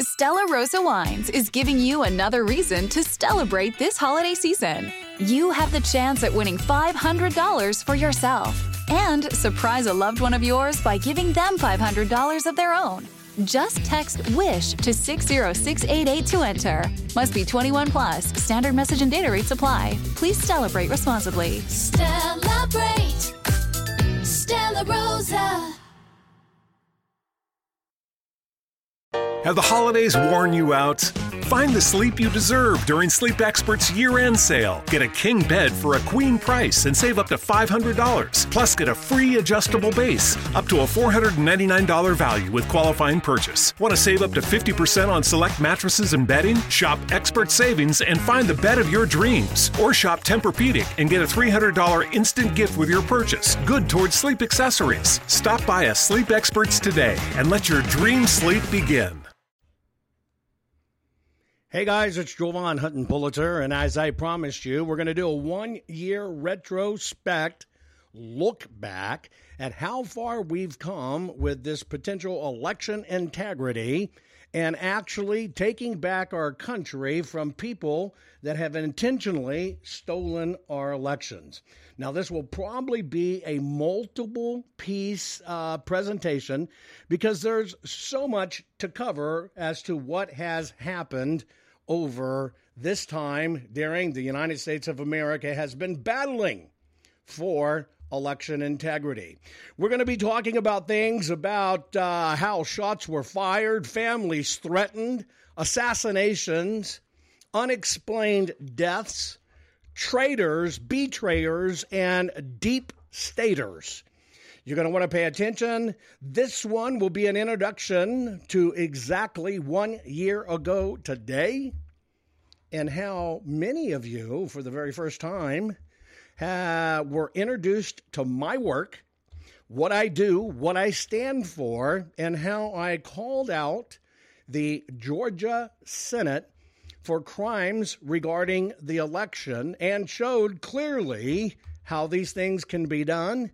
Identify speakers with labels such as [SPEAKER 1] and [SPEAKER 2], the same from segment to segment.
[SPEAKER 1] Stella Rosa Wines is giving you another reason to celebrate this holiday season. You have the chance at winning $500 for yourself and surprise a loved one of yours by giving them $500 of their own. Just text WISH to 60688 to enter. Must be 21 plus. Standard message and data rates apply. Please celebrate responsibly.
[SPEAKER 2] Celebrate. Stella Rosa.
[SPEAKER 3] Have the holidays worn you out? Find the sleep you deserve during Sleep Expert's year end sale. Get a king bed for a queen price and save up to $500. Plus, get a free adjustable base up to a $499 value with qualifying purchase. Want to save up to 50% on select mattresses and bedding? Shop Expert Savings and find the bed of your dreams. Or shop Tempur-Pedic and get a $300 instant gift with your purchase. Good towards sleep accessories. Stop by a Sleep Experts today and let your dream sleep begin.
[SPEAKER 4] Hey guys, it's Jovan Hutton Pulitzer, and as I promised you, we're going to do a one year retrospect look back at how far we've come with this potential election integrity and actually taking back our country from people that have intentionally stolen our elections. Now, this will probably be a multiple piece uh, presentation because there's so much to cover as to what has happened over this time during the United States of America has been battling for election integrity. We're going to be talking about things about uh, how shots were fired, families threatened, assassinations, unexplained deaths, traitors, betrayers, and deep staters. You're going to want to pay attention. This one will be an introduction to exactly one year ago today and how many of you, for the very first time, have, were introduced to my work, what I do, what I stand for, and how I called out the Georgia Senate for crimes regarding the election and showed clearly how these things can be done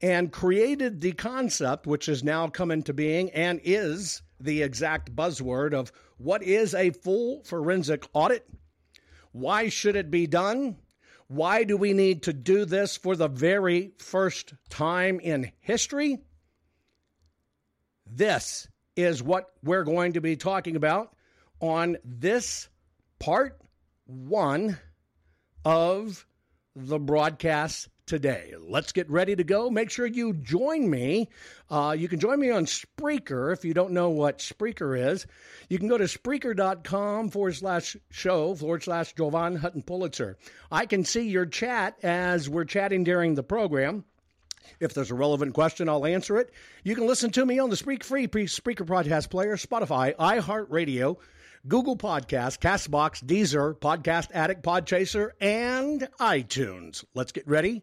[SPEAKER 4] and created the concept, which has now come into being and is the exact buzzword of what is a full forensic audit? Why should it be done? Why do we need to do this for the very first time in history? This is what we're going to be talking about on this part one of the broadcast today. Let's get ready to go. Make sure you join me. Uh, you can join me on Spreaker if you don't know what Spreaker is. You can go to Spreaker.com forward slash show forward slash Jovan Hutton Pulitzer. I can see your chat as we're chatting during the program. If there's a relevant question, I'll answer it. You can listen to me on the Spreak Free Spreaker Podcast Player, Spotify, iHeartRadio, Google Podcast, Castbox, Deezer, Podcast Addict, Podchaser, and iTunes. Let's get ready.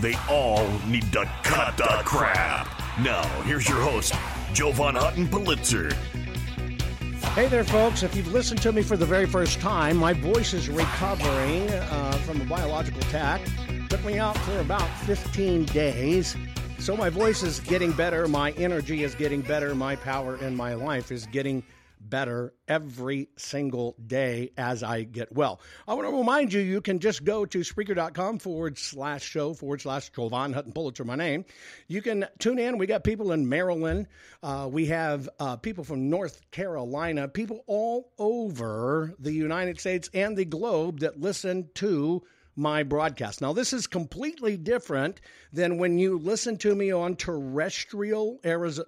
[SPEAKER 5] They all need to cut the crap. Now, here's your host, Joe Jovan Hutton Pulitzer.
[SPEAKER 4] Hey there, folks. If you've listened to me for the very first time, my voice is recovering uh, from a biological attack. Took me out for about 15 days. So my voice is getting better, my energy is getting better, my power in my life is getting better every single day as I get well. I want to remind you, you can just go to Spreaker.com forward slash show forward slash Jovan Hutton Pulitzer, my name. You can tune in. We got people in Maryland. Uh, we have uh, people from North Carolina, people all over the United States and the globe that listen to my broadcast. Now, this is completely different than when you listen to me on terrestrial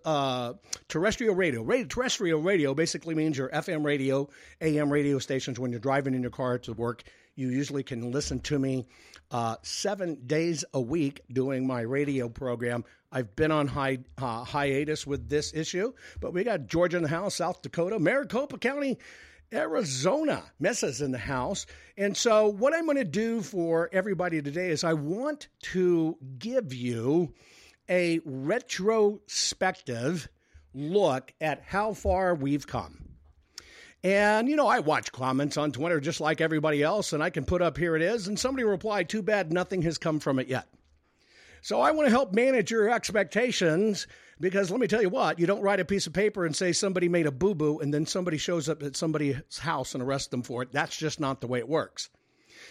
[SPEAKER 4] uh, terrestrial radio. radio. Terrestrial radio basically means your FM radio, AM radio stations. When you're driving in your car to work, you usually can listen to me uh, seven days a week doing my radio program. I've been on hi- uh, hiatus with this issue, but we got Georgia in the house, South Dakota, Maricopa County Arizona messes in the house. And so, what I'm going to do for everybody today is I want to give you a retrospective look at how far we've come. And, you know, I watch comments on Twitter just like everybody else, and I can put up here it is, and somebody replied, too bad nothing has come from it yet. So I want to help manage your expectations because let me tell you what, you don't write a piece of paper and say somebody made a boo boo and then somebody shows up at somebody's house and arrests them for it. That's just not the way it works.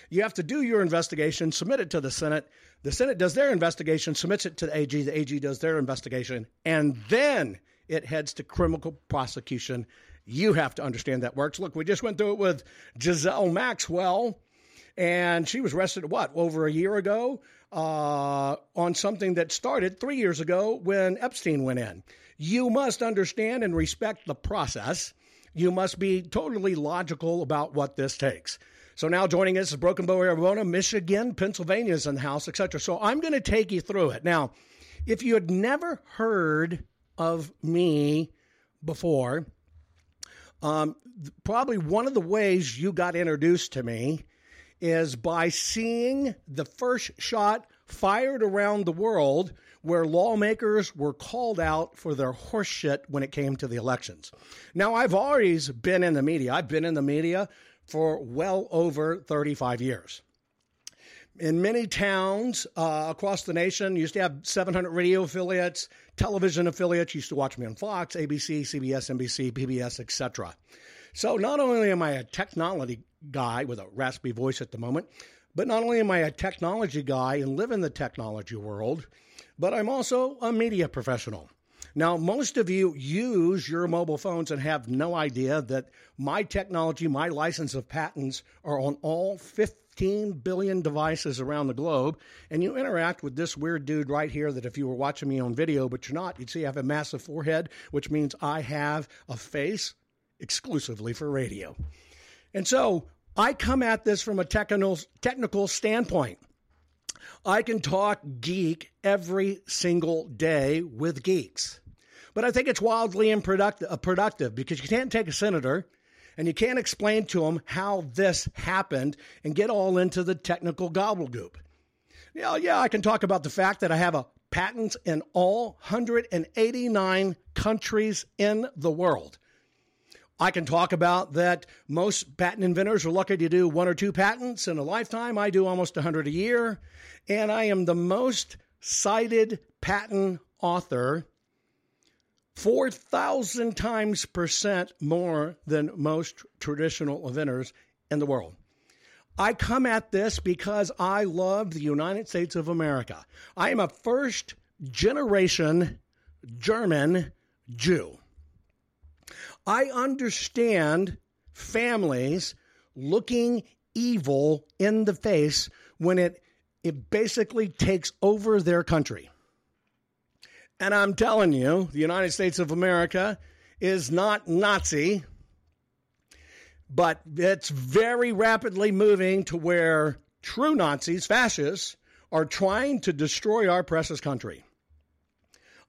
[SPEAKER 4] You have to do your investigation, submit it to the Senate. The Senate does their investigation, submits it to the AG. The AG does their investigation, and then it heads to criminal prosecution. You have to understand that works. Look, we just went through it with Ghislaine Maxwell, and she was arrested, what, over a year ago? Uh, on something that started three years ago when Epstein went in. You must understand and respect the process. You must be totally logical about what this takes. So now joining us is Broken Bow, Arizona, Michigan, Pennsylvania is in the house, etc. So I'm going to take you through it. Now, if you had never heard of me before, um, probably one of the ways you got introduced to me is by seeing the first shot fired around the world where lawmakers were called out for their horseshit when it came to the elections. Now, I've always been in the media. I've been in the media for well over 35 years. In many towns uh, across the nation, used to have 700 radio affiliates, television affiliates. Used to watch me on Fox, ABC, CBS, NBC, PBS, etc. So not only am I a technology guy with a raspy voice at the moment, but not only am I a technology guy and live in the technology world, but I'm also a media professional. Now, most of you use your mobile phones and have no idea that my technology, my license of patents are on all 15 billion devices around the globe. And you interact with this weird dude right here that if you were watching me on video, but you're not, you'd see I have a massive forehead, which means I have a face exclusively for radio. And so I come at this from a technical, technical standpoint. I can talk geek every single day with geeks. But I think it's wildly unproductive uh, because you can't take a senator and you can't explain to him how this happened and get all into the technical gobbledygook. Yeah, yeah, I can talk about the fact that I have a patent in all 189 countries in the world. I can talk about that most patent inventors are lucky to do one or two patents in a lifetime. I do almost 100 a year. And I am the most cited patent author 4,000 times percent more than most traditional inventors in the world. I come at this because I love the United States of America. I am a first generation German Jew. I understand families looking evil in the face when it it basically takes over their country. And I'm telling you, the United States of America is not Nazi, but it's very rapidly moving to where true Nazis, fascists, are trying to destroy our precious country.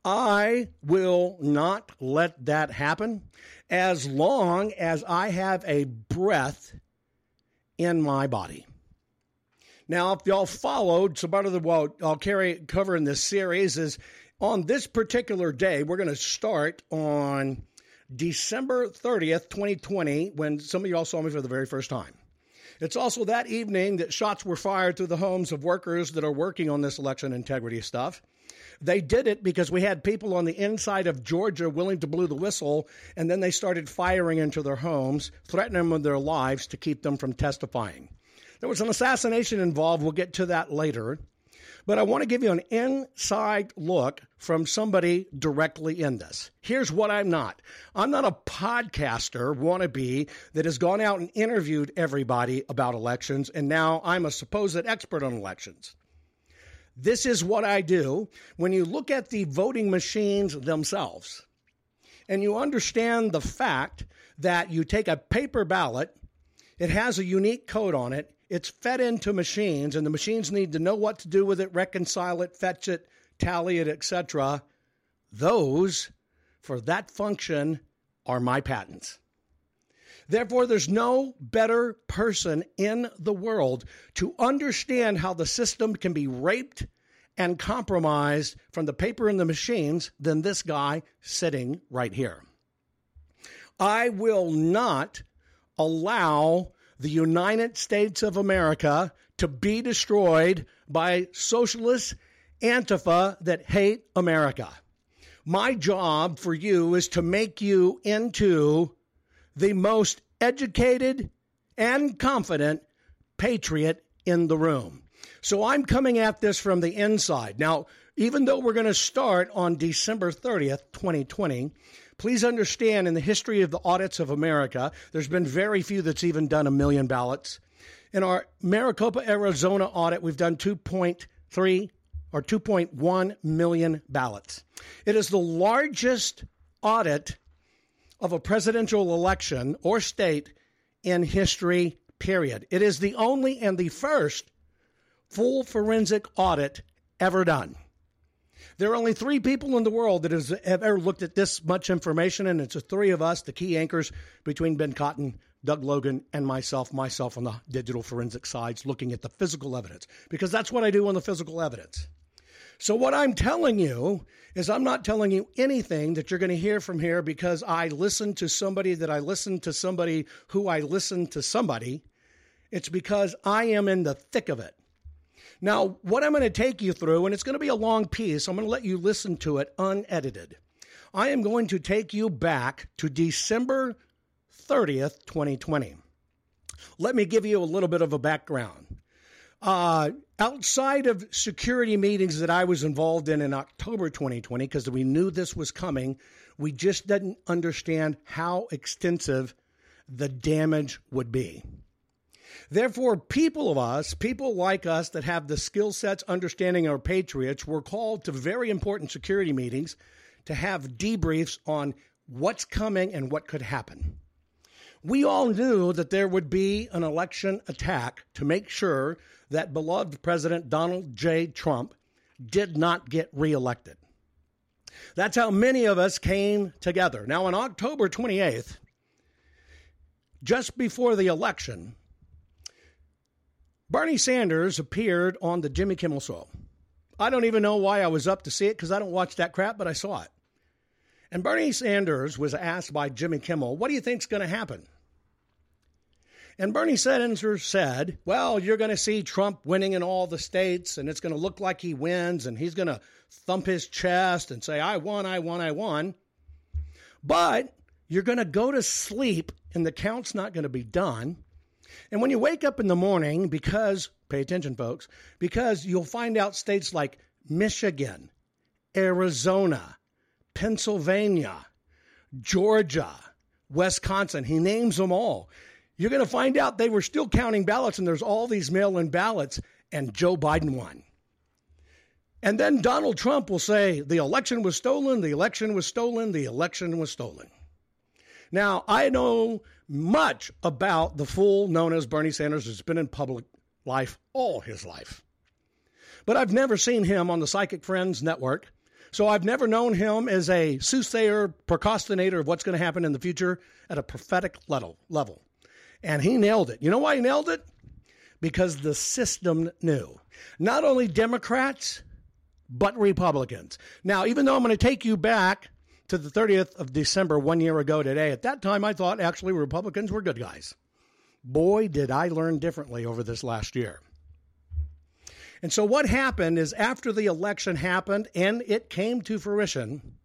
[SPEAKER 4] I will not let that happen as long as I have a breath in my body. Now, if y'all followed, so part of the what I'll carry cover in this series is on this particular day, we're going to start on December 30th, 2020, when some of y'all saw me for the very first time. It's also that evening that shots were fired through the homes of workers that are working on this election integrity stuff. They did it because we had people on the inside of Georgia willing to blow the whistle, and then they started firing into their homes, threatening them with their lives to keep them from testifying. There was an assassination involved. We'll get to that later. But I want to give you an inside look from somebody directly in this. Here's what I'm not I'm not a podcaster wannabe that has gone out and interviewed everybody about elections, and now I'm a supposed expert on elections. This is what I do. When you look at the voting machines themselves, and you understand the fact that you take a paper ballot, it has a unique code on it, it's fed into machines, and the machines need to know what to do with it, reconcile it, fetch it, tally it, etc. Those, for that function, are my patents. Therefore, there's no better person in the world to understand how the system can be raped and compromised from the paper and the machines than this guy sitting right here. I will not allow the United States of America to be destroyed by socialists, Antifa that hate America. My job for you is to make you into the most educated and confident patriot in the room. So I'm coming at this from the inside. Now, even though we're going to start on December 30th, 2020, Please understand in the history of the audits of America, there's been very few that's even done a million ballots. In our Maricopa, Arizona audit, we've done 2.3 or 2.1 million ballots. It is the largest audit of a presidential election or state in history, period. It is the only and the first full forensic audit ever done. There are only three people in the world that has, have ever looked at this much information, and it's the three of us, the key anchors between Ben Cotton, Doug Logan, and myself, myself on the digital forensic sides, looking at the physical evidence, because that's what I do on the physical evidence. So, what I'm telling you is, I'm not telling you anything that you're going to hear from here because I listened to somebody that I listened to somebody who I listened to somebody. It's because I am in the thick of it. Now, what I'm going to take you through, and it's going to be a long piece, I'm going to let you listen to it unedited. I am going to take you back to December 30th, 2020. Let me give you a little bit of a background. Uh, outside of security meetings that I was involved in in October 2020, because we knew this was coming, we just didn't understand how extensive the damage would be. Therefore, people of us, people like us that have the skill sets, understanding our patriots, were called to very important security meetings to have debriefs on what's coming and what could happen. We all knew that there would be an election attack to make sure that beloved President Donald J. Trump did not get reelected. That's how many of us came together. Now, on October 28th, just before the election, Bernie Sanders appeared on the Jimmy Kimmel Show. I don't even know why I was up to see it because I don't watch that crap, but I saw it. And Bernie Sanders was asked by Jimmy Kimmel, What do you think's going to happen? And Bernie Sanders said, Well, you're going to see Trump winning in all the states, and it's going to look like he wins, and he's going to thump his chest and say, I won, I won, I won. But you're going to go to sleep, and the count's not going to be done. And when you wake up in the morning, because, pay attention, folks, because you'll find out states like Michigan, Arizona, Pennsylvania, Georgia, Wisconsin, he names them all. You're going to find out they were still counting ballots and there's all these mail in ballots, and Joe Biden won. And then Donald Trump will say, the election was stolen, the election was stolen, the election was stolen. Now, I know much about the fool known as Bernie Sanders who's been in public life all his life. But I've never seen him on the Psychic Friends Network. So I've never known him as a soothsayer, procrastinator of what's going to happen in the future at a prophetic level. level. And he nailed it. You know why he nailed it? Because the system knew. Not only Democrats, but Republicans. Now, even though I'm going to take you back to the 30th of December, one year ago today. At that time, I thought actually Republicans were good guys. Boy, did I learn differently over this last year. And so, what happened is after the election happened and it came to fruition,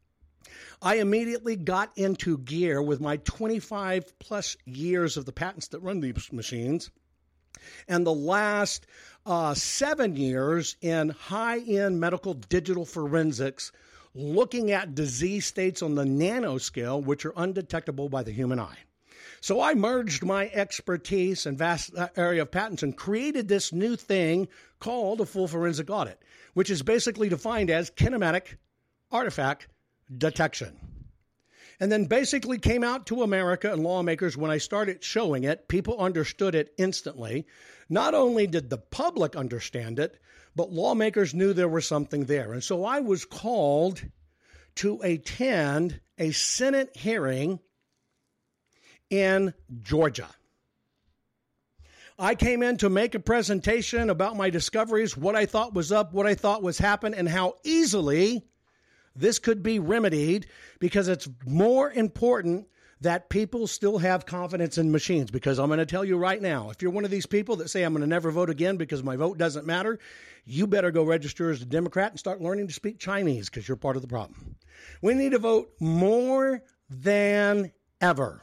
[SPEAKER 4] I immediately got into gear with my 25 plus years of the patents that run these machines and the last uh, seven years in high end medical digital forensics, looking at disease states on the nanoscale, which are undetectable by the human eye. So I merged my expertise and vast uh, area of patents and created this new thing called a full forensic audit, which is basically defined as kinematic artifact detection. And then basically came out to America and lawmakers when I started showing it. People understood it instantly. Not only did the public understand it, but lawmakers knew there was something there. And so I was called to attend a Senate hearing in Georgia. I came in to make a presentation about my discoveries, what I thought was up, what I thought was happening, and how easily this could be remedied because it's more important that people still have confidence in machines. Because I'm going to tell you right now, if you're one of these people that say, I'm going to never vote again because my vote doesn't matter, you better go register as a Democrat and start learning to speak Chinese because you're part of the problem. We need to vote more than ever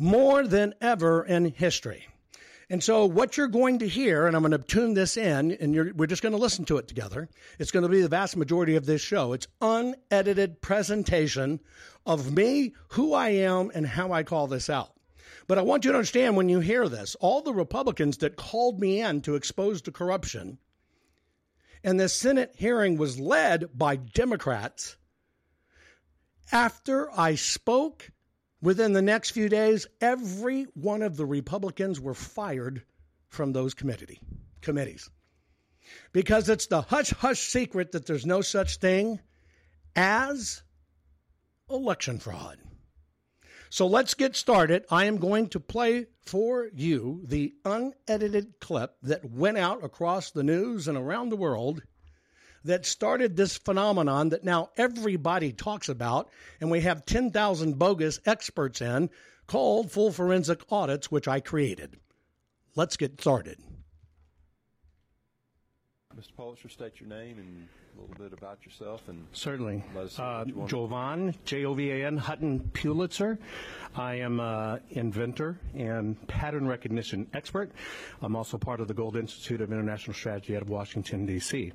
[SPEAKER 4] more than ever in history. And so, what you're going to hear, and I'm going to tune this in, and we're just going to listen to it together. It's going to be the vast majority of this show. It's unedited presentation of me, who I am, and how I call this out. But I want you to understand when you hear this, all the Republicans that called me in to expose the corruption, and the Senate hearing was led by Democrats. After I spoke Within the next few days, every one of the Republicans were fired from those committee, committees because it's the hush hush secret that there's no such thing as election fraud. So let's get started. I am going to play for you the unedited clip that went out across the news and around the world that started this phenomenon that now everybody talks about, and we have 10,000 bogus experts in called full forensic audits, which I created. Let's get started.
[SPEAKER 6] Mr. Pulitzer, state your name and a little bit about yourself and
[SPEAKER 4] certainly. Uh, Jovan J O V A N Hutton Pulitzer. I am an inventor and pattern recognition expert. I'm also part of the Gold Institute of International Strategy out of Washington D.C.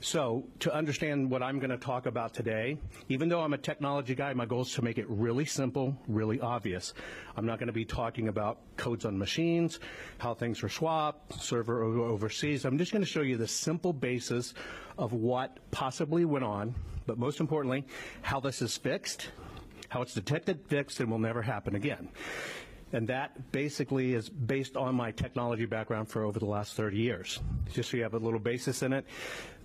[SPEAKER 4] So to understand what I'm going to talk about today, even though I'm a technology guy, my goal is to make it really simple, really obvious. I'm not going to be talking about codes on machines, how things are swapped, server overseas. I'm just going to show you the simple basis of what possibly went on, but most importantly, how this is fixed, how it's detected, fixed, and will never happen again. And that basically is based on my technology background for over the last 30 years. Just so you have a little basis in it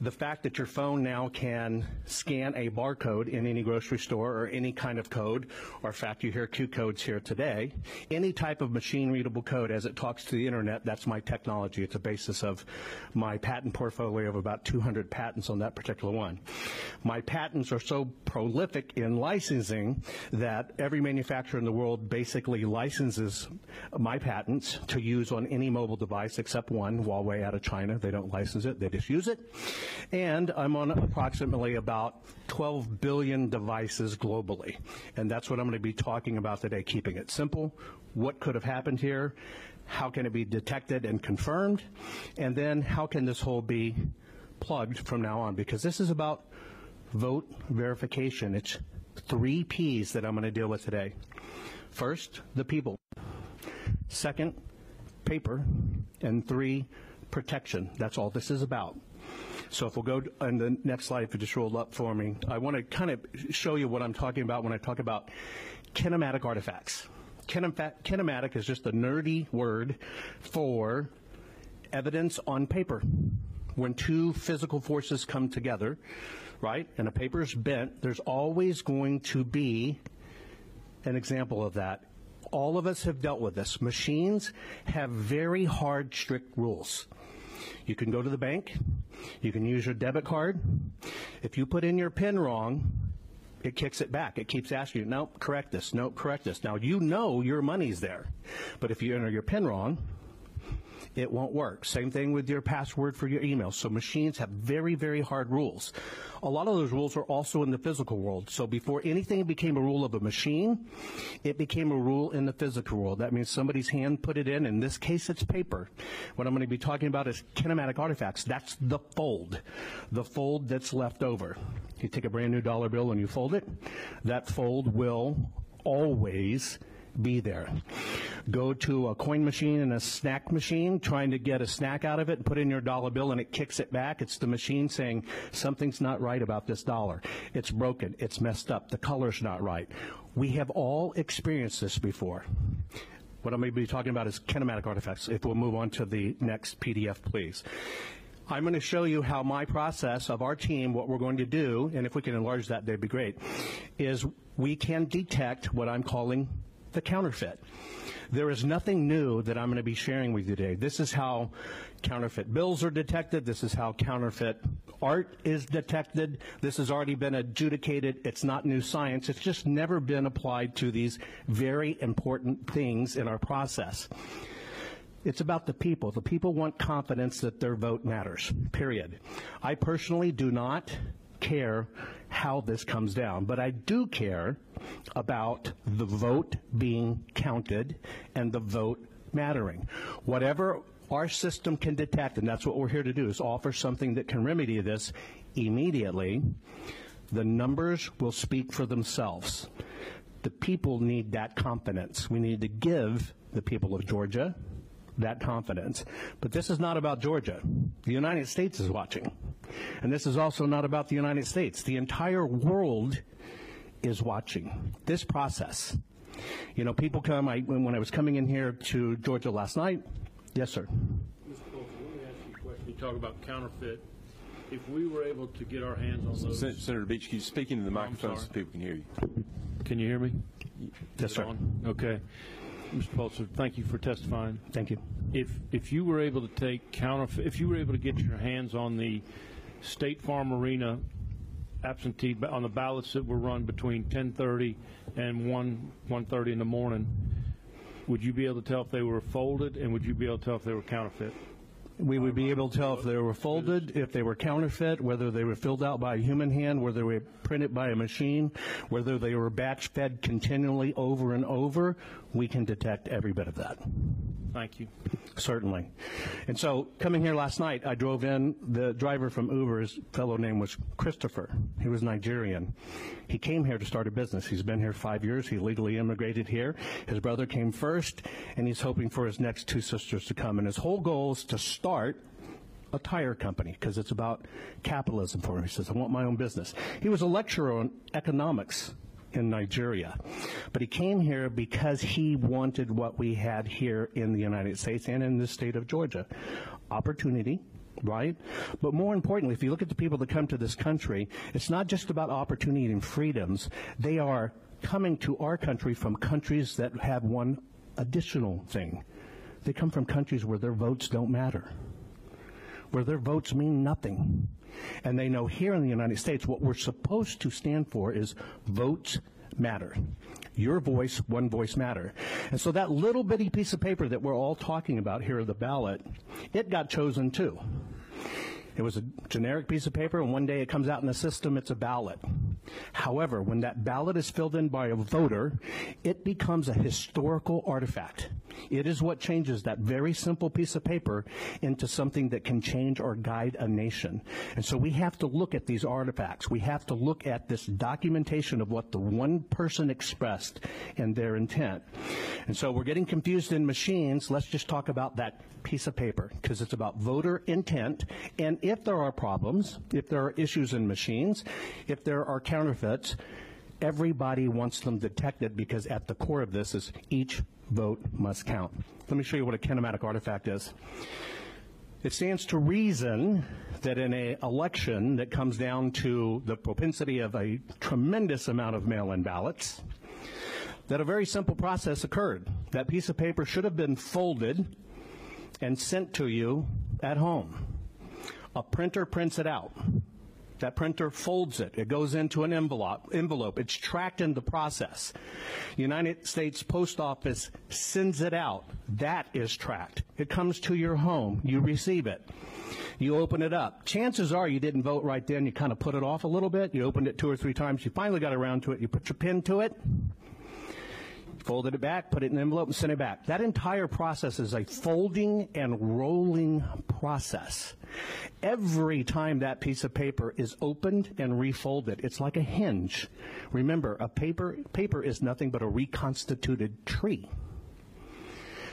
[SPEAKER 4] the fact that your phone now can scan a barcode in any grocery store or any kind of code, or in fact, you hear Q codes here today, any type of machine readable code as it talks to the internet, that's my technology. It's a basis of my patent portfolio of about 200 patents on that particular one. My patents are so prolific in licensing that every manufacturer in the world basically licenses my patents to use on any mobile device except one, Huawei out of China. They don't license it, they just use it. And I'm on approximately about 12 billion devices globally. And that's what I'm going to be talking about today, keeping it simple. What could have happened here? How can it be detected and confirmed? And then how can this whole be plugged from now on? Because this is about vote verification. It's three P's that I'm going to deal with today. First, the people. Second, paper. And three, protection. That's all this is about. So if we'll go on the next slide, if you just roll up for me, I want to kind of show you what I'm talking about when I talk about kinematic artifacts. kinematic is just a nerdy word for evidence on paper. When two physical forces come together, right, and a paper is bent, there's always going to be an example of that. All of us have dealt with this. Machines have very hard, strict rules. You can go to the bank. You can use your debit card. If you put in your PIN wrong, it kicks it back. It keeps asking you, nope, correct this, nope, correct this. Now you know your money's there, but if you enter your PIN wrong, it won't work. Same thing with your password for your email. So machines have very, very hard rules. A lot of those rules are also in the physical world. So before anything became a rule of a machine, it became a rule in the physical world. That means somebody's hand put it in. In this case, it's paper. What I'm going to be talking about is kinematic artifacts. That's the fold, the fold that's left over. You take a brand new dollar bill and you fold it. That fold will always be there. Go to a coin machine and a snack machine, trying to get a snack out of it, and put in your dollar bill, and it kicks it back. It's the machine saying something's not right about this dollar. It's broken. It's messed up. The color's not right. We have all experienced this before. What I'm going to be talking about is kinematic artifacts. If we'll move on to the next PDF, please. I'm going to show you how my process of our team, what we're going to do, and if we can enlarge that, that'd be great, is we can detect what I'm calling the counterfeit. There is nothing new that I'm going to be sharing with you today. This is how counterfeit bills are detected. This is how counterfeit art is detected. This has already been adjudicated. It's not new science. It's just never been applied to these very important things in our process. It's about the people. The people want confidence that their vote matters, period. I personally do not care how this comes down, but I do care about the vote being counted and the vote mattering. Whatever our system can detect, and that's what we're here to do, is offer something that can remedy this immediately. The numbers will speak for themselves. The people need that confidence. We need to give the people of Georgia that confidence. But this is not about Georgia. The United States is watching. And this is also not about the United States. The entire world is watching this process. You know, people come, I, when I was coming in here to Georgia last night, yes, sir.
[SPEAKER 7] Mr. Bolton, let me ask you a question. You talk about counterfeit. If we were able to get our hands on those,
[SPEAKER 6] Sen- Senator Beach, can you speak into the microphone so people can hear you?
[SPEAKER 7] can you hear me?
[SPEAKER 4] Yes, sir.
[SPEAKER 7] on? Okay. Mr. Pulitzer, thank you for testifying.
[SPEAKER 4] Thank you.
[SPEAKER 7] If if you were able to take counterfeit, if you were able to get your hands on the State Farm Arena absentee on the ballots that were run between 10:30 and 1 1:30 in the morning, would you be able to tell if they were folded, and would you be able to tell if they were counterfeit?
[SPEAKER 4] We would be able to tell if they were folded, if they were counterfeit, whether they were filled out by a human hand, whether they were printed by a machine, whether they were batch fed continually over and over. We can detect every bit of that.
[SPEAKER 7] Thank you.
[SPEAKER 4] Certainly. And so, coming here last night, I drove in. The driver from Uber, his fellow name was Christopher. He was Nigerian. He came here to start a business. He's been here five years. He legally immigrated here. His brother came first, and he's hoping for his next two sisters to come. And his whole goal is to start a tire company because it's about capitalism for him. He says, I want my own business. He was a lecturer on economics in Nigeria. But he came here because he wanted what we had here in the United States and in the state of Georgia opportunity. Right? But more importantly, if you look at the people that come to this country, it's not just about opportunity and freedoms. They are coming to our country from countries that have one additional thing. They come from countries where their votes don't matter where their votes mean nothing. And they know here in the United States what we're supposed to stand for is votes matter. Your voice, one voice matter. And so that little bitty piece of paper that we're all talking about here, the ballot, it got chosen too. It was a generic piece of paper, and one day it comes out in the system, it's a ballot. However, when that ballot is filled in by a voter, it becomes a historical artifact. It is what changes that very simple piece of paper into something that can change or guide a nation. And so we have to look at these artifacts. We have to look at this documentation of what the one person expressed in their intent. And so we're getting confused in machines. Let's just talk about that piece of paper because it's about voter intent. And if there are problems, if there are issues in machines, if there are counterfeits, everybody wants them detected because at the core of this is each vote must count. Let me show you what a kinematic artifact is. It stands to reason that in an election that comes down to the propensity of a tremendous amount of mail-in ballots, that a very simple process occurred. That piece of paper should have been folded and sent to you at home. A printer prints it out. That printer folds it. It goes into an envelope. Envelope. It's tracked in the process. United States Post Office sends it out. That is tracked. It comes to your home. You receive it. You open it up. Chances are you didn't vote right then. You kind of put it off a little bit. You opened it two or three times. You finally got around to it. You put your pin to it folded it back, put it in an envelope, and sent it back. That entire process is a folding and rolling process. Every time that piece of paper is opened and refolded, it's like a hinge. Remember, a paper paper is nothing but a reconstituted tree.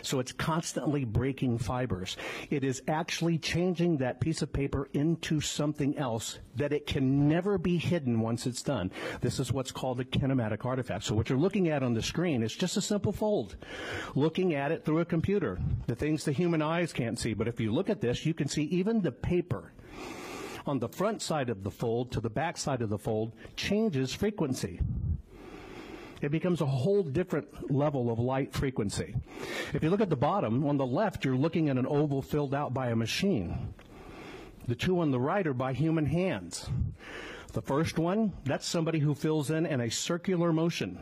[SPEAKER 4] So it's constantly breaking fibers. It is actually changing that piece of paper into something else that it can never be hidden once it's done. This is what's called a kinematic artifact. So what you're looking at on the screen is just a simple fold. Looking at it through a computer, the things the human eyes can't see. But if you look at this, you can see even the paper on the front side of the fold to the back side of the fold changes frequency it becomes a whole different level of light frequency. If you look at the bottom, on the left, you're looking at an oval filled out by a machine. The two on the right are by human hands. The first one, that's somebody who fills in in a circular motion.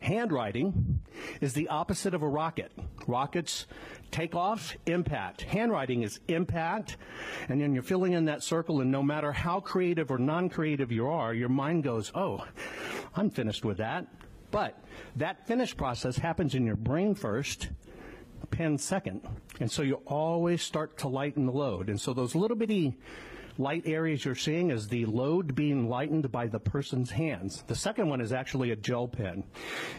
[SPEAKER 4] Handwriting is the opposite of a rocket. Rockets take off, impact. Handwriting is impact, and then you're filling in that circle, and no matter how creative or non creative you are, your mind goes, oh, I'm finished with that. But that finish process happens in your brain first, pen second. And so you always start to lighten the load. And so those little bitty light areas you're seeing is the load being lightened by the person's hands. The second one is actually a gel pen.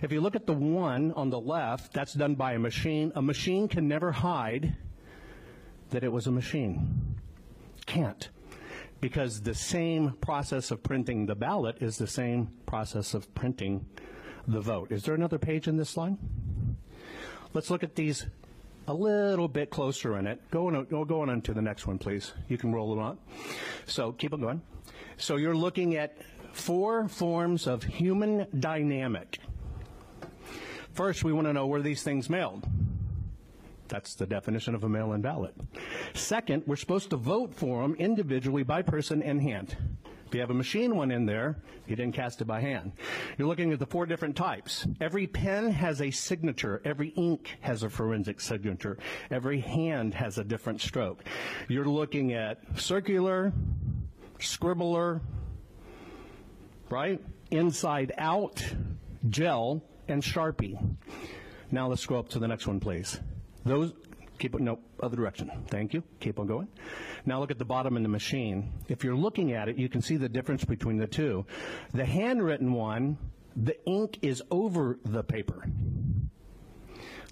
[SPEAKER 4] If you look at the one on the left, that's done by a machine. A machine can never hide that it was a machine. Can't. Because the same process of printing the ballot is the same process of printing the vote. Is there another page in this slide? Let's look at these a little bit closer in it. Go on, go on to the next one, please. You can roll them up. So keep on going. So you're looking at four forms of human dynamic. First, we want to know where these things mailed. That's the definition of a mail in ballot. Second, we're supposed to vote for them individually by person and hand. If you have a machine one in there, you didn't cast it by hand. You're looking at the four different types. Every pen has a signature. Every ink has a forensic signature. Every hand has a different stroke. You're looking at circular, scribbler, right? Inside out, gel, and Sharpie. Now let's go up to the next one, please. Those Keep it, no, other direction. Thank you. Keep on going. Now look at the bottom in the machine. If you're looking at it, you can see the difference between the two. The handwritten one, the ink is over the paper.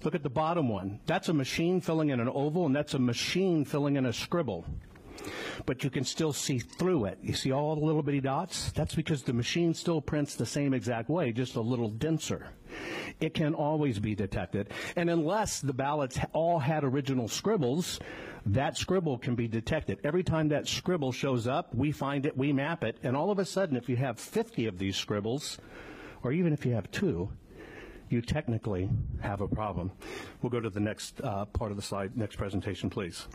[SPEAKER 4] Look at the bottom one. That's a machine filling in an oval, and that's a machine filling in a scribble but you can still see through it. You see all the little bitty dots? That's because the machine still prints the same exact way, just a little denser. It can always be detected. And unless the ballots all had original scribbles, that scribble can be detected. Every time that scribble shows up, we find it, we map it, and all of a sudden, if you have 50 of these scribbles, or even if you have two, you technically have a problem. We'll go to the next uh, part of the slide, next presentation, please.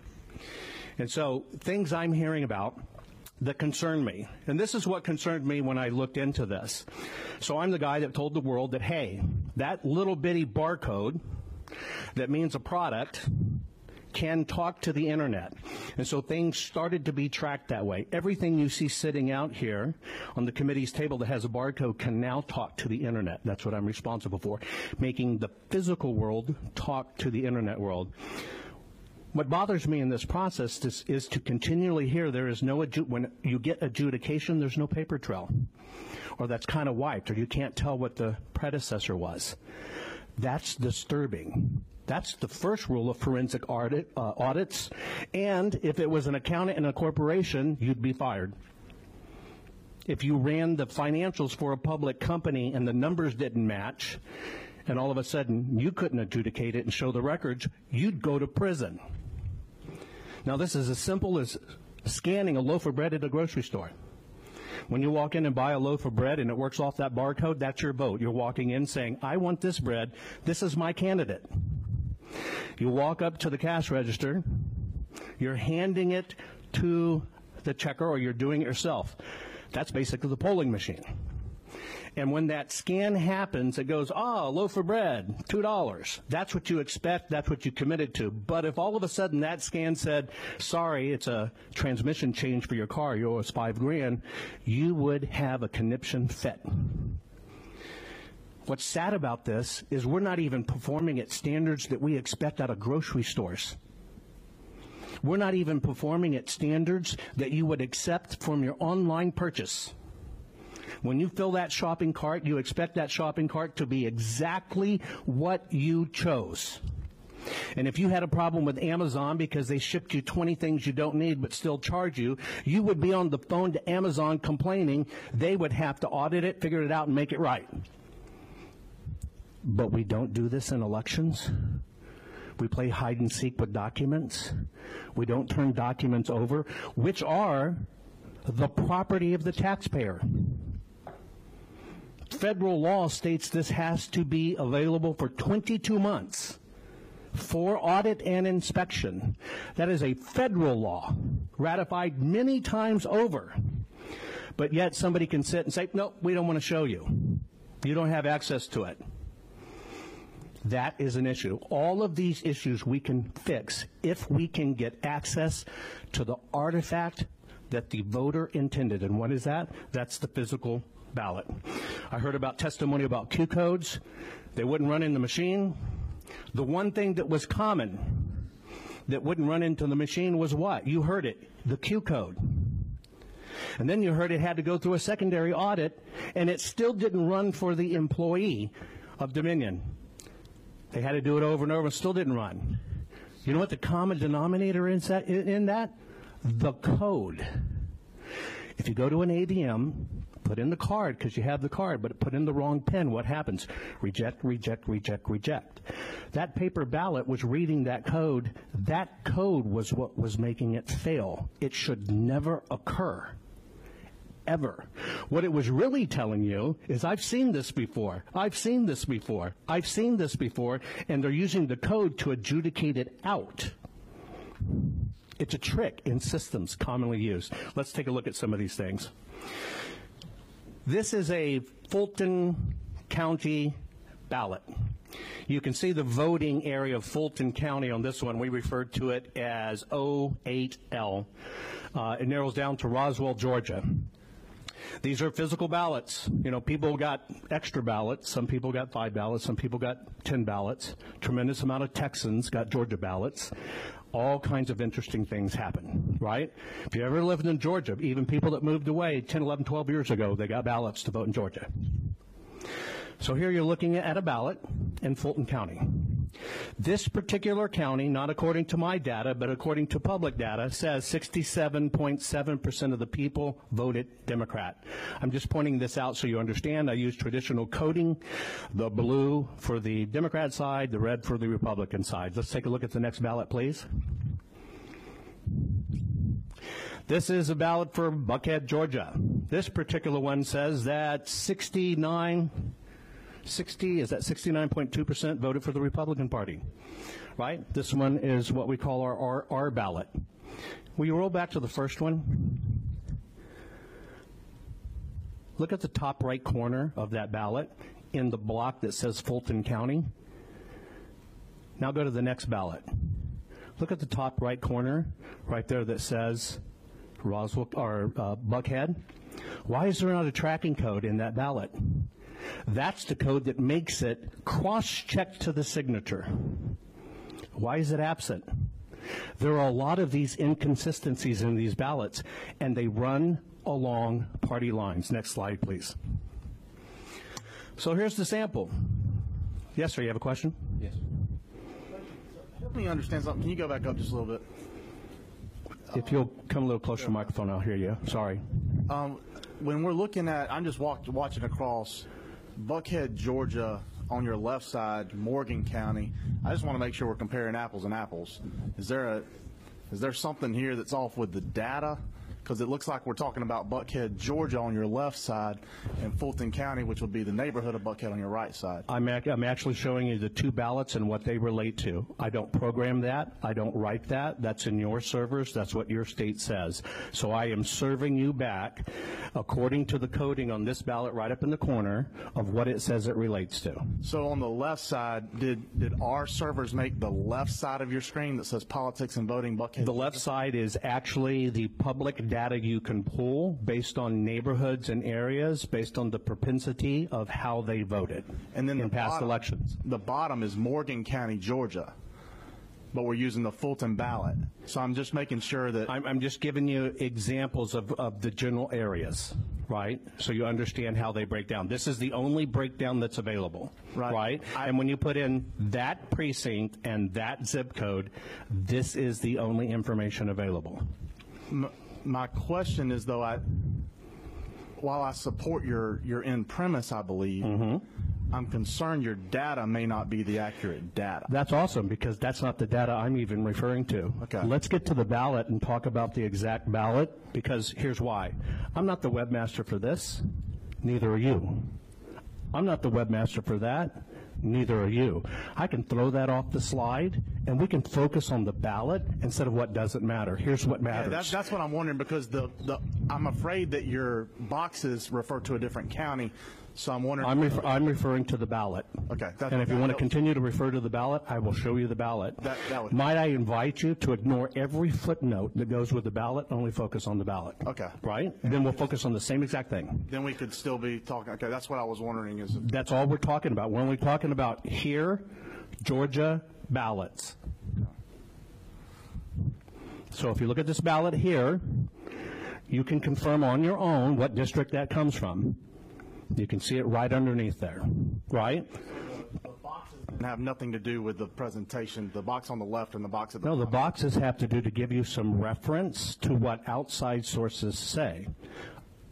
[SPEAKER 4] And so things I'm hearing about that concern me. And this is what concerned me when I looked into this. So I'm the guy that told the world that, hey, that little bitty barcode that means a product can talk to the internet. And so things started to be tracked that way. Everything you see sitting out here on the committee's table that has a barcode can now talk to the internet. That's what I'm responsible for, making the physical world talk to the internet world. What bothers me in this process is, is to continually hear there is no, when you get adjudication, there's no paper trail. Or that's kind of wiped, or you can't tell what the predecessor was. That's disturbing. That's the first rule of forensic audit, uh, audits. And if it was an accountant in a corporation, you'd be fired. If you ran the financials for a public company and the numbers didn't match, and all of a sudden you couldn't adjudicate it and show the records, you'd go to prison. Now, this is as simple as scanning a loaf of bread at a grocery store. When you walk in and buy a loaf of bread and it works off that barcode, that's your vote. You're walking in saying, I want this bread. This is my candidate. You walk up to the cash register. You're handing it to the checker or you're doing it yourself. That's basically the polling machine. And when that scan happens, it goes, ah, oh, loaf of bread, $2. That's what you expect. That's what you committed to. But if all of a sudden that scan said, sorry, it's a transmission change for your car, you owe us five grand, you would have a conniption fit. What's sad about this is we're not even performing at standards that we expect out of grocery stores. We're not even performing at standards that you would accept from your online purchase. When you fill that shopping cart, you expect that shopping cart to be exactly what you chose. And if you had a problem with Amazon because they shipped you 20 things you don't need but still charge you, you would be on the phone to Amazon complaining. They would have to audit it, figure it out, and make it right. But we don't do this in elections. We play hide and seek with documents. We don't turn documents over, which are the property of the taxpayer. Federal law states this has to be available for 22 months for audit and inspection. That is a federal law ratified many times over. But yet somebody can sit and say, no, we don't want to show you. You don't have access to it. That is an issue. All of these issues we can fix if we can get access to the artifact that the voter intended. And what is that? That's the physical ballot. I heard about testimony about Q codes. They wouldn't run in the machine. The one thing that was common that wouldn't run into the machine was what? You heard it, the Q code. And then you heard it had to go through a secondary audit, and it still didn't run for the employee of Dominion. They had to do it over and over, and still didn't run. You know what the common denominator is in that? The code. If you go to an ATM, put in the card because you have the card, but put in the wrong pen, what happens? Reject, reject, reject, reject. That paper ballot was reading that code. That code was what was making it fail. It should never occur. Ever. What it was really telling you is I've seen this before. I've seen this before. I've seen this before, and they're using the code to adjudicate it out. It's a trick in systems commonly used. Let's take a look at some of these things. This is a Fulton County ballot. You can see the voting area of Fulton County on this one. We referred to it as O8L. Uh, it narrows down to Roswell, Georgia. These are physical ballots. You know, people got extra ballots. Some people got five ballots. Some people got 10 ballots. Tremendous amount of Texans got Georgia ballots all kinds of interesting things happen, right? If you ever lived in Georgia, even people that moved away 10, 11, 12 years ago, they got ballots to vote in Georgia. So here you're looking at a ballot in Fulton County. This particular county, not according to my data, but according to public data, says 67.7% of the people voted Democrat. I'm just pointing this out so you understand. I use traditional coding, the blue for the Democrat side, the red for the Republican side. Let's take a look at the next ballot, please. This is a ballot for Buckhead, Georgia. This particular one says that 69 60, is that 69.2% voted for the Republican Party, right? This one is what we call our R, R ballot. You roll back to the first one? Look at the top right corner of that ballot in the block that says Fulton County. Now go to the next ballot. Look at the top right corner, right there that says Roswell or uh, Buckhead. Why is there not a tracking code in that ballot? That's the code that makes it cross-checked to the signature. Why is it absent? There are a lot of these inconsistencies in these ballots, and they run along party lines. Next slide, please. So here's the sample. Yes, sir, you have a question?
[SPEAKER 8] Yes. Help me understand something. Can you go back up just a little bit?
[SPEAKER 4] If you'll come a little closer to the microphone, I'll hear you. Sorry.
[SPEAKER 8] Um, when we're looking at, I'm just walk, watching across Buckhead, Georgia, on your left side, Morgan County. I just want to make sure we're comparing apples and apples. Is there a is there something here that's off with the data Because it looks like we're talking about Buckhead, Georgia on your left side and Fulton County, which would be the neighborhood of Buckhead on your right side.
[SPEAKER 4] I'm, ac- I'm actually showing you the two ballots and what they relate to. I don't program that. I don't write that. That's in your servers. That's what your state says. So I am serving you back according to the coding on this ballot right up in the corner of what it says it relates to.
[SPEAKER 8] So on the left side, did, did our servers make the left side of your screen that says politics and voting Buckhead?
[SPEAKER 4] The left side is actually the public data you can pull based on neighborhoods and areas, based on the propensity of how they voted
[SPEAKER 8] and then
[SPEAKER 4] in
[SPEAKER 8] the
[SPEAKER 4] past
[SPEAKER 8] bottom-
[SPEAKER 4] elections.
[SPEAKER 8] The bottom is Morgan County, Georgia, but we're using the Fulton ballot. So I'm just making sure that
[SPEAKER 4] I'm, I'm just giving you examples of, of the general areas, right? So you understand how they break down. This is the only breakdown that's available,
[SPEAKER 8] Right.
[SPEAKER 4] and when you put in that precinct and that zip code, this is the only information available.
[SPEAKER 8] My question is though, I, while I support your, your end premise, I believe,
[SPEAKER 4] Mm-hmm.
[SPEAKER 8] I'm concerned your data may not be the accurate data.
[SPEAKER 4] That's awesome because that's not the data I'm even referring to.
[SPEAKER 8] Okay.
[SPEAKER 4] Let's get to the ballot and talk about the exact ballot because here's why. I'm not the webmaster for this, neither are you. I'm not the webmaster for that, neither are you. I can throw that off the slide and we can focus on the ballot instead of what doesn't matter. Here's what
[SPEAKER 8] Yeah,
[SPEAKER 4] matters.
[SPEAKER 8] that's, that's what I'm wondering because the, the I'm afraid that your boxes refer to a different county, so I'm wondering.
[SPEAKER 4] I'm, ref- I'm referring to the ballot.
[SPEAKER 8] Okay,
[SPEAKER 4] And if you want to continue to refer to the ballot, I will show you the ballot.
[SPEAKER 8] That- that would-
[SPEAKER 4] Might I invite you to ignore every footnote that goes with the ballot, only focus on the ballot?
[SPEAKER 8] Okay.
[SPEAKER 4] Right? Then we'll focus on the same exact thing.
[SPEAKER 8] then we could still be talking. Okay, that's what I was wondering. Is
[SPEAKER 4] That's all we're talking about. We're only talking about here, Georgia ballots. So if you look at this ballot here, you can confirm on your own what district that comes from. You can see it right underneath there, right?
[SPEAKER 8] The boxes have nothing to do with the presentation. The box on the left and the box at the
[SPEAKER 4] No, the
[SPEAKER 8] bottom.
[SPEAKER 4] boxes have to do to give you some reference to what outside sources say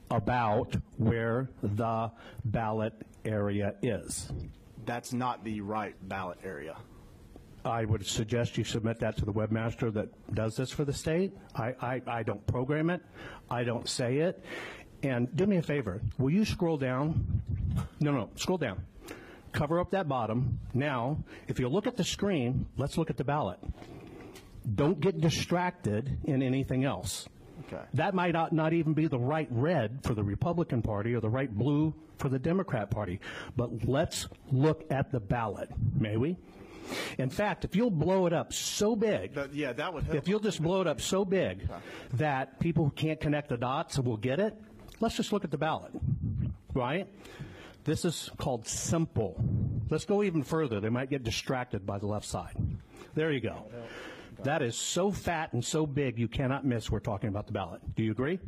[SPEAKER 4] about where the ballot area is.
[SPEAKER 8] That's not the right ballot area.
[SPEAKER 4] I would suggest you submit that to the webmaster that does this for the state. I, I, I don't program it. I don't say it. And do me a favor. Will you scroll down? No, no, scroll down. Cover up that bottom. Now, if you look at the screen, let's look at the ballot. Don't get distracted in anything else.
[SPEAKER 8] Okay.
[SPEAKER 4] That might not, not even be the right red for the Republican Party or the right blue for the Democrat Party. But let's look at the ballot, may we? In fact, if you'll blow it up so big,
[SPEAKER 8] That- yeah, that would help.
[SPEAKER 4] if you'll just blow it up so big that people who can't connect the dots will get it, let's just look at the ballot, right? This is called simple. Let's go even further. They might get distracted by the left side. There you go. That is so fat and so big you cannot miss. We're talking about the ballot. Do you agree?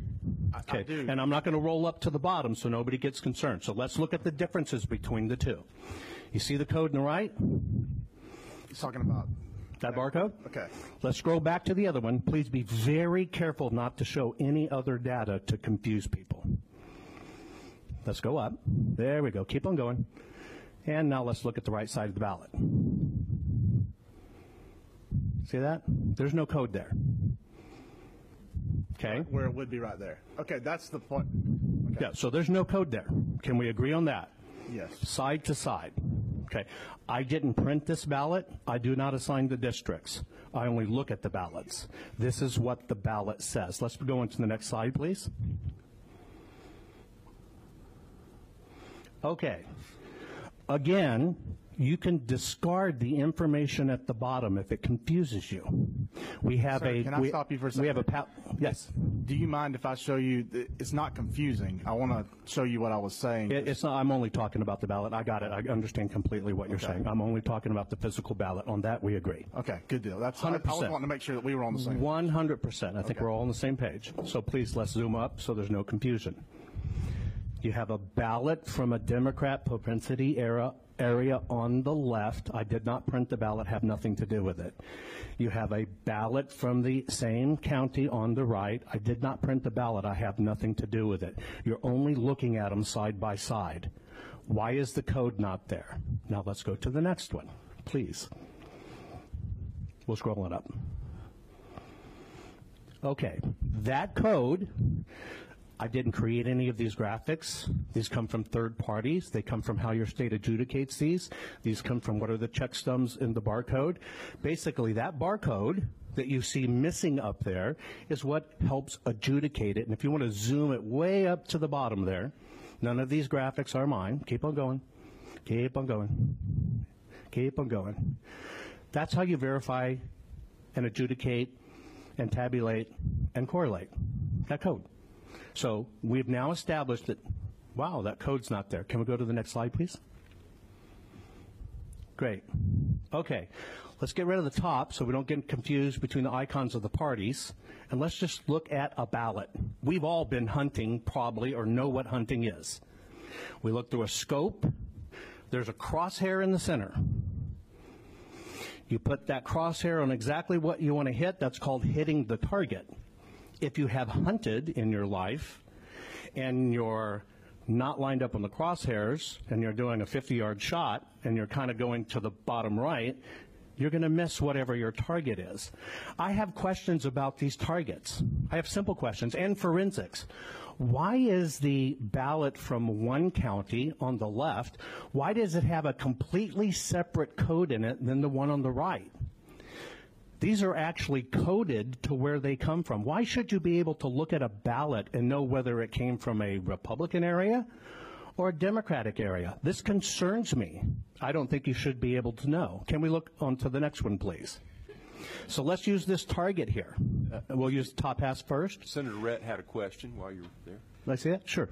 [SPEAKER 4] Okay.
[SPEAKER 8] do.
[SPEAKER 4] And I'm not going to roll up to the bottom so nobody gets concerned. So let's look at the differences between the two. You see the code in the right?
[SPEAKER 8] He's talking about.
[SPEAKER 4] That barcode?
[SPEAKER 8] Okay.
[SPEAKER 4] Let's scroll back to the other one. Please be very careful not to show any other data to confuse people. Let's go up. There we go. Keep on going. And now let's look at the right side of the ballot. See that? There's no code there. Okay?
[SPEAKER 8] Where it would be right there. Okay, that's the point.
[SPEAKER 4] Yeah, so there's no code there. Can we agree on that?
[SPEAKER 8] Yes.
[SPEAKER 4] Side to side. Okay. I didn't print this ballot. I do not assign the districts. I only look at the ballots. This is what the ballot says. Let's go into the next slide, please. Okay. Again, you can discard the information at the bottom if it confuses you. We have
[SPEAKER 8] Sir,
[SPEAKER 4] a.
[SPEAKER 8] can I
[SPEAKER 4] we,
[SPEAKER 8] stop you for a second?
[SPEAKER 4] We have a. Pa- yes.
[SPEAKER 8] Do you mind if I show you? It's not confusing. I want to show you what I was saying.
[SPEAKER 4] It, it's not, I'm only talking about the ballot. I got it. I understand completely what you're
[SPEAKER 8] Okay.
[SPEAKER 4] saying. I'm only talking about the physical ballot. On that, we agree.
[SPEAKER 8] okay, good deal. That's I, I was
[SPEAKER 4] 100%.
[SPEAKER 8] wanting to make sure that we were on the same.
[SPEAKER 4] 100%. I think
[SPEAKER 8] Okay.
[SPEAKER 4] we're all on the same page. So please, let's zoom up so there's no confusion. You have a ballot from a Democrat propensity era, area on the left. I did not print the ballot, have nothing to do with it. You have a ballot from the same county on the right. I did not print the ballot, I have nothing to do with it. You're only looking at them side by side. Why is the code not there? Now let's go to the next one, please. We'll scroll it up. Okay, that code, I didn't create any of these graphics. These come from third parties. They come from how your state adjudicates these. These come from what are the check stubs in the barcode. Basically, that barcode that you see missing up there is what helps adjudicate it. And if you want to zoom it way up to the bottom there, none of these graphics are mine. Keep on going. Keep on going. Keep on going. That's how you verify and adjudicate and tabulate and correlate that code. So we've now established that, wow, that code's not there. Can we go to the next slide, please? Great. Okay, let's get rid of the top so we don't get confused between the icons of the parties, and let's just look at a ballot. We've all been hunting, probably, or know what hunting is. We look through a scope. There's a crosshair in the center. You put that crosshair on exactly what you want to hit. That's called hitting the target. If you have hunted in your life and you're not lined up on the crosshairs and you're doing a 50 yard shot and you're kind of going to the bottom right, you're going to miss whatever your target is. I have questions about these targets. I have simple questions and forensics. Why is the ballot from one county on the left, why does it have a completely separate code in it than the one on the right? These are actually coded to where they come from. Why should you be able to look at a ballot and know whether it came from a Republican area or a Democratic area? This concerns me. I don't think you should be able to know. Can we look on to the next one, please? So let's use this target here. Uh, we'll use top pass first.
[SPEAKER 6] Senator Rhett had a question while you were there.
[SPEAKER 4] Can I see it? Sure.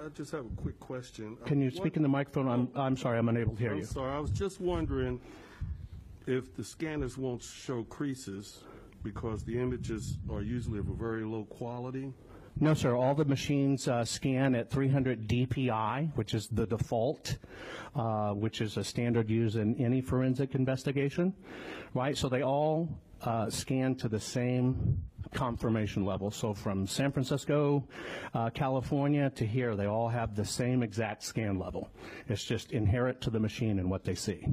[SPEAKER 9] I just have a quick question.
[SPEAKER 4] Can you
[SPEAKER 9] Uh,
[SPEAKER 4] speak in the microphone? I'm, I'm sorry, I'm unable to hear
[SPEAKER 9] I'm
[SPEAKER 4] you.
[SPEAKER 9] sorry. I was just wondering if the scanners won't show creases because the images are usually of a very low quality.
[SPEAKER 4] No, sir. All the machines uh, scan at 300 DPI, which is the default, uh, which is a standard used in any forensic investigation, right? So they all uh, scan to the same confirmation level. So from San Francisco, uh, California to here, they all have the same exact scan level. It's just inherent to the machine and what they see.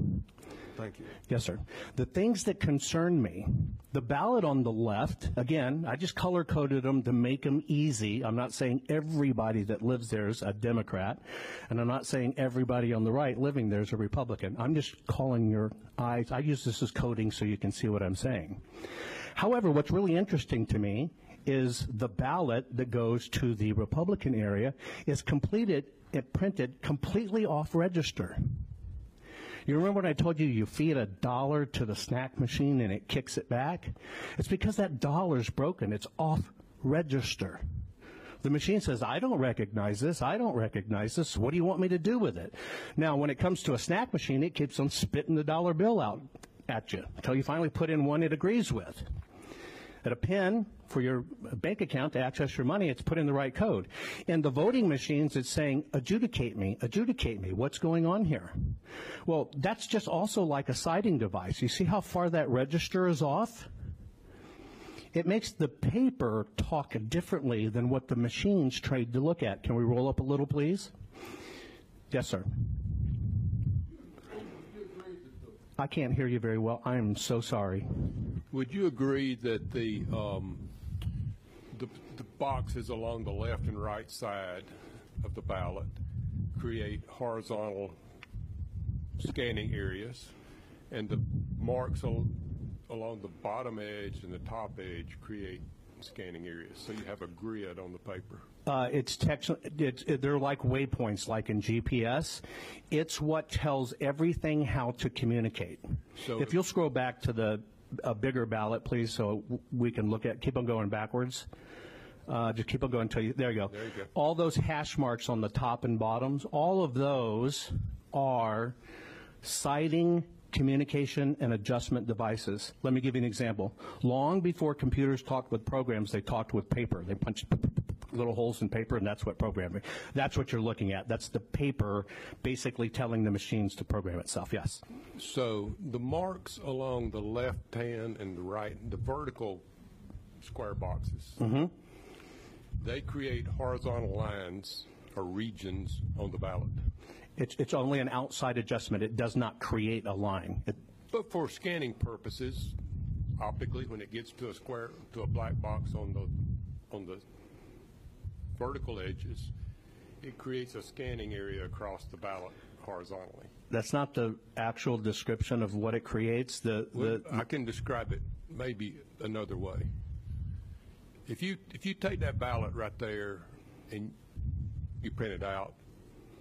[SPEAKER 9] Thank you.
[SPEAKER 4] Yes, sir. The things that concern me, the ballot on the left, again, I just color coded them to make them easy. I'm not saying everybody that lives there is a Democrat, and I'm not saying everybody on the right living there is a Republican. I'm just calling your eyes. I use this as coding so you can see what I'm saying. However, what's really interesting to me is the ballot that goes to the Republican area is completed, it printed completely off register. You remember when I told you you feed a dollar to the snack machine and it kicks it back? It's because that dollar's broken. It's off register. The machine says, I don't recognize this. I don't recognize this. What do you want me to do with it? Now, when it comes to a snack machine, it keeps on spitting the dollar bill out at you until you finally put in one it agrees with. At a PIN for your bank account to access your money, it's put in the right code. In the voting machines, it's saying, adjudicate me, adjudicate me. What's going on here? Well, that's just also like a sighting device. You see how far that register is off? It makes the paper talk differently than what the machines trade to look at. Can we roll up a little, please? Yes, sir. I can't hear you very well. I am so sorry.
[SPEAKER 10] Would you agree that the, um, boxes along the left and right side of the ballot create horizontal scanning areas, and the marks al- along the bottom edge and the top edge create scanning areas? So you have a grid on the paper.
[SPEAKER 4] Uh, it's text. It's, it, they're like waypoints, like in GPS. It's what tells everything how to communicate.
[SPEAKER 10] So
[SPEAKER 4] if you'll scroll back to the a bigger ballot, please, so we can look at. Keep on going backwards. Uh, just keep on going until you. There you go.
[SPEAKER 10] There you go.
[SPEAKER 4] All those hash marks on the top and bottoms. All of those are sighting communication and adjustment devices. Let me give you an example. Long before computers talked with programs, they talked with paper. They punched little holes in paper, and that's what programming. That's what you're looking at. That's the paper basically telling the machines to program itself. Yes.
[SPEAKER 10] So the marks along the left hand and the right, the vertical square boxes,
[SPEAKER 4] Mm-hmm.
[SPEAKER 10] They create horizontal lines or regions on the ballot.
[SPEAKER 4] It's, it's only an outside adjustment. It does not create a line. It,
[SPEAKER 10] But for scanning purposes, optically, when it gets to a square, to a black box on the, on the vertical edges, it creates a scanning area across the ballot horizontally.
[SPEAKER 4] That's not the actual description of what it creates. The,
[SPEAKER 10] Well,
[SPEAKER 4] the
[SPEAKER 10] I can describe it maybe another way. If you, if you take that ballot right there and you print it out,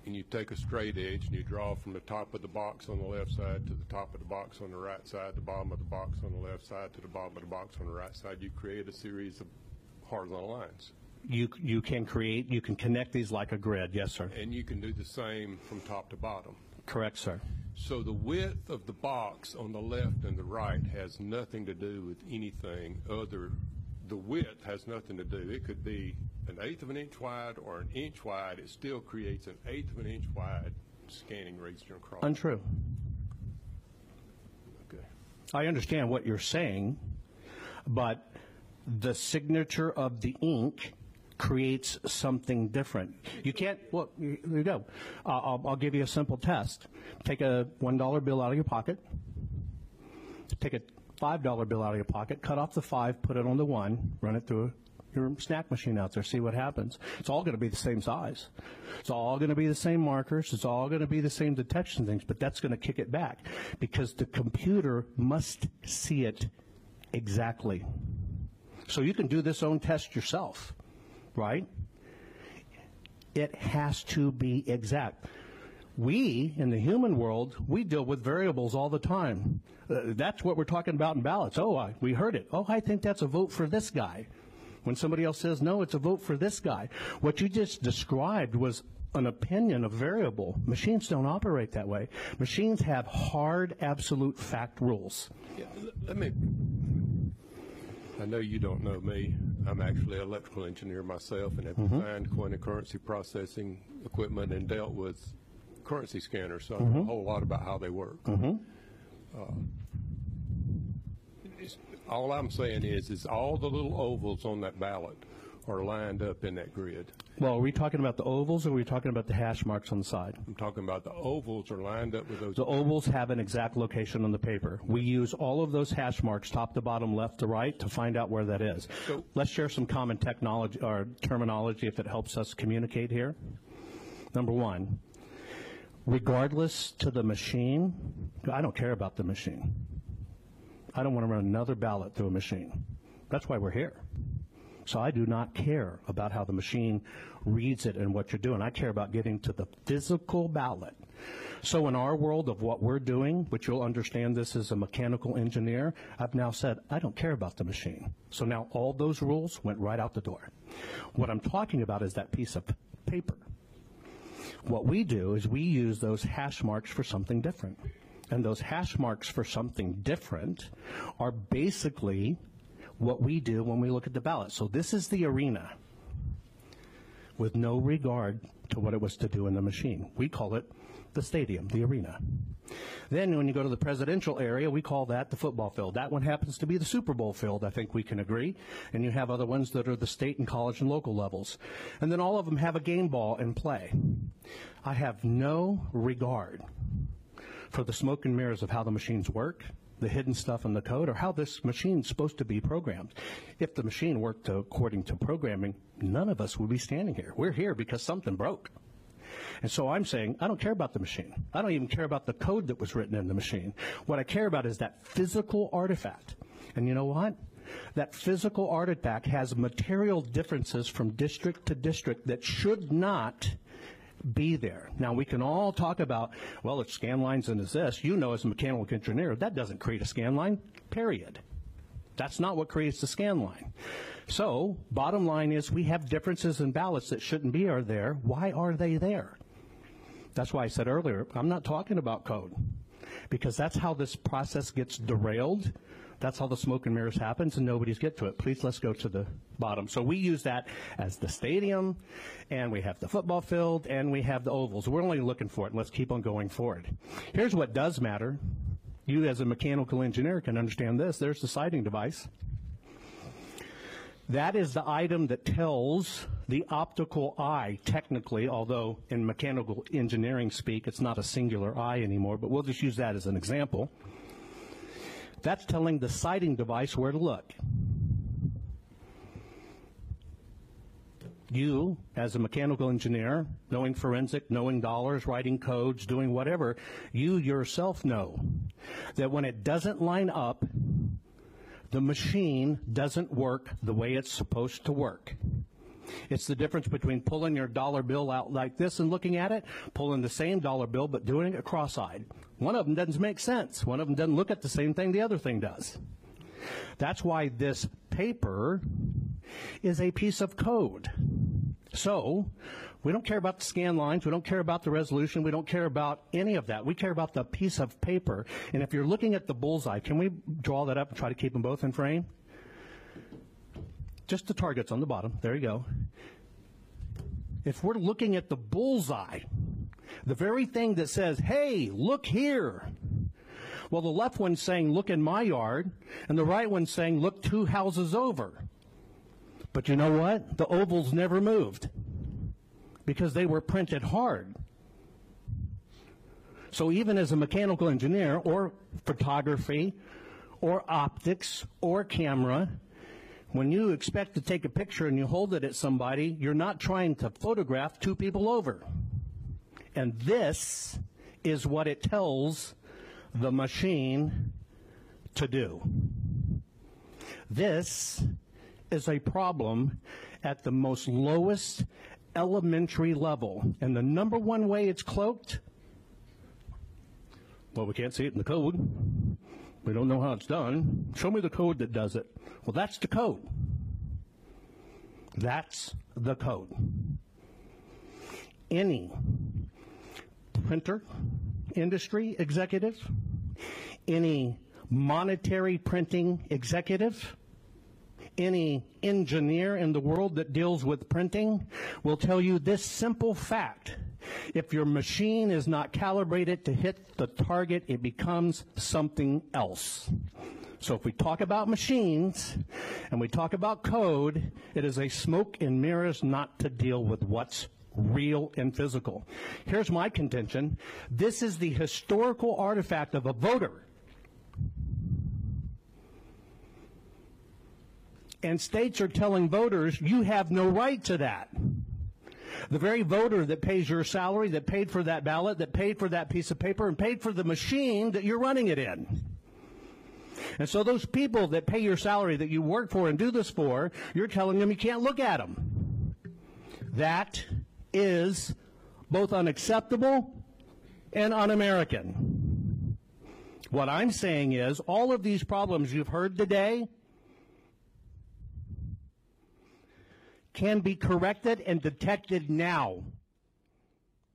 [SPEAKER 10] and you take a straight edge and you draw from the top of the box on the left side to the top of the box on the right side, the bottom of the box on the left side to the bottom of the box on the right side, you create a series of horizontal lines.
[SPEAKER 4] you you can create you can connect these like a grid. Yes, sir.
[SPEAKER 10] And you can do the same from top to bottom.
[SPEAKER 4] Correct, sir.
[SPEAKER 10] So the width of the box on the left and the right has nothing to do with anything other, the width has nothing to do. It could be an eighth of an inch wide or an inch wide. It still creates an eighth of an inch wide scanning region across.
[SPEAKER 4] Untrue.
[SPEAKER 10] Okay.
[SPEAKER 4] I understand what you're saying, but the signature of the ink creates something different. You can't, well, there you go. Uh, I'll, I'll give you a simple test. Take a $1 bill out of your pocket, take a $5 bill out of your pocket, cut off the five, put it on the one, run it through your snack machine out there, see what happens. It's all going to be the same size. It's all going to be the same markers. It's all going to be the same detection things, but that's going to kick it back because the computer must see it exactly. So you can do this own test yourself, right? It has to be exact. We, in the human world, we deal with variables all the time. Uh, that's what we're talking about in ballots. Oh, I, we heard it. Oh, I think that's a vote for this guy. When somebody else says, no, it's a vote for this guy. What you just described was an opinion, a variable. Machines don't operate that way. Machines have hard, absolute fact rules.
[SPEAKER 10] Yeah, let me, I know you don't know me. I'm actually an electrical engineer myself and have
[SPEAKER 4] Mhm.
[SPEAKER 10] designed coin and currency processing equipment and dealt with currency scanners, so I know a
[SPEAKER 4] Mhm.
[SPEAKER 10] whole lot about how they work.
[SPEAKER 4] Mhm.
[SPEAKER 10] Uh, it's- All I'm saying is, is all the little ovals on that ballot are lined up in that grid.
[SPEAKER 4] Well, are we talking about the ovals or are we talking about the hash marks on the side?
[SPEAKER 10] I'm talking about the ovals are lined up with those.
[SPEAKER 4] The ovals have an exact location on the paper. We use all of those hash marks, top to bottom, left to right, to find out where that is. Let's share some common technology or terminology if it helps us communicate here. Number one, regardless to the machine, I don't care about the machine. I don't want to run another ballot through a machine. That's why we're here. So I do not care about how the machine reads it and what you're doing. I care about getting to the physical ballot. So in our world of what we're doing, which you'll understand this as a mechanical engineer, I've now said, I don't care about the machine. So now all those rules went right out the door. What I'm talking about is that piece of paper. What we do is we use those hash marks for something different. And those hash marks for something different are basically what we do when we look at the ballot. So this is the arena with no regard to what it was to do in the machine. We call it the stadium, the arena. Then when you go to the presidential area, we call that the football field. That one happens to be the Super Bowl field, I think we can agree. And you have other ones that are the state and college and local levels. And then all of them have a game ball and play. I have no regard for the smoke and mirrors of how the machines work, the hidden stuff in the code, or how this machine's supposed to be programmed. If the machine worked according to programming, none of us would be standing here. We're here because something broke. And so I'm saying, I don't care about the machine. I don't even care about the code that was written in the machine. What I care about is that physical artifact. And you know what? That physical artifact has material differences from district to district that should not be there. Now we can all talk about, well, it's scan lines and it's this. You know as a mechanical engineer, that doesn't create a scan line, period. That's not what creates the scan line. So, bottom line is we have differences in ballots that shouldn't be are there. Why are they there? That's why I said earlier, I'm not talking about code. Because that's how this process gets derailed. That's how the smoke and mirrors happens and nobody's get to it. Please let's go to the bottom. So we use that as the stadium and we have the football field and we have the ovals. We're only looking for it and let's keep on going forward. Here's what does matter. You as a mechanical engineer can understand this. There's the sighting device. That is the item that tells the optical eye, technically, although in mechanical engineering speak, it's not a singular eye anymore, but we'll just use that as an example. That's telling the sighting device where to look. You, as a mechanical engineer, knowing forensic, knowing dollars, writing codes, doing whatever, you yourself know that when it doesn't line up, the machine doesn't work the way it's supposed to work. It's the difference between pulling your dollar bill out like this and looking at it, pulling the same dollar bill but doing it cross-eyed. One of them doesn't make sense. One of them doesn't look at the same thing the other thing does. That's why this paper is a piece of code. So, we don't care about the scan lines, we don't care about the resolution, we don't care about any of that. We care about the piece of paper. And if you're looking at the bullseye, can we draw that up and try to keep them both in frame? Just the targets on the bottom. There you go. If we're looking at the bullseye, the very thing that says, hey, look here. Well, the left one's saying, look in my yard, and the right one's saying, look two houses over. But you know what? The ovals never moved because they were printed hard. So even as a mechanical engineer or photography or optics or camera, when you expect to take a picture and you hold it at somebody, you're not trying to photograph two people over. And this is what it tells the machine to do. This is a problem at the most lowest elementary level. And the number one way it's cloaked, well, we can't see it in the code. We don't know how it's done. Show me the code that does it. Well, that's the code. That's the code. Any printer industry executive, any monetary printing executive, any engineer in the world that deals with printing will tell you this simple fact. If your machine is not calibrated to hit the target, it becomes something else. So if we talk about machines and we talk about code, it is a smoke and mirrors not to deal with what's real and physical. Here's my contention. This is the historical artifact of a voter. And states are telling voters, you have no right to that. The very voter that pays your salary, that paid for that ballot, that paid for that piece of paper, and paid for the machine that you're running it in. And so those people that pay your salary that you work for and do this for, you're telling them you can't look at them. That is both unacceptable and un-American. What I'm saying is all of these problems you've heard today can be corrected and detected now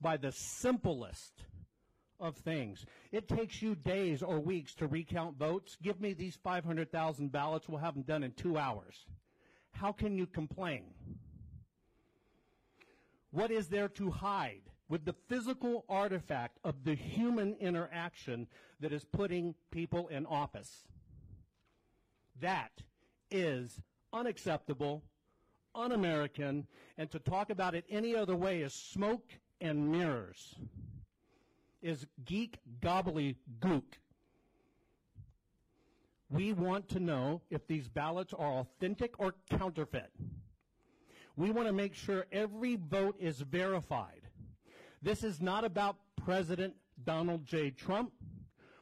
[SPEAKER 4] by the simplest of things. It takes you days or weeks to recount votes. Give me these 500,000 ballots. We'll have them done in two hours. How can you complain? What is there to hide with the physical artifact of the human interaction that is putting people in office? That is unacceptable un-American, and to talk about it any other way is smoke and mirrors, is geek gobbledygook. We want to know if these ballots are authentic or counterfeit. We want to make sure every vote is verified. This is not about President Donald J. Trump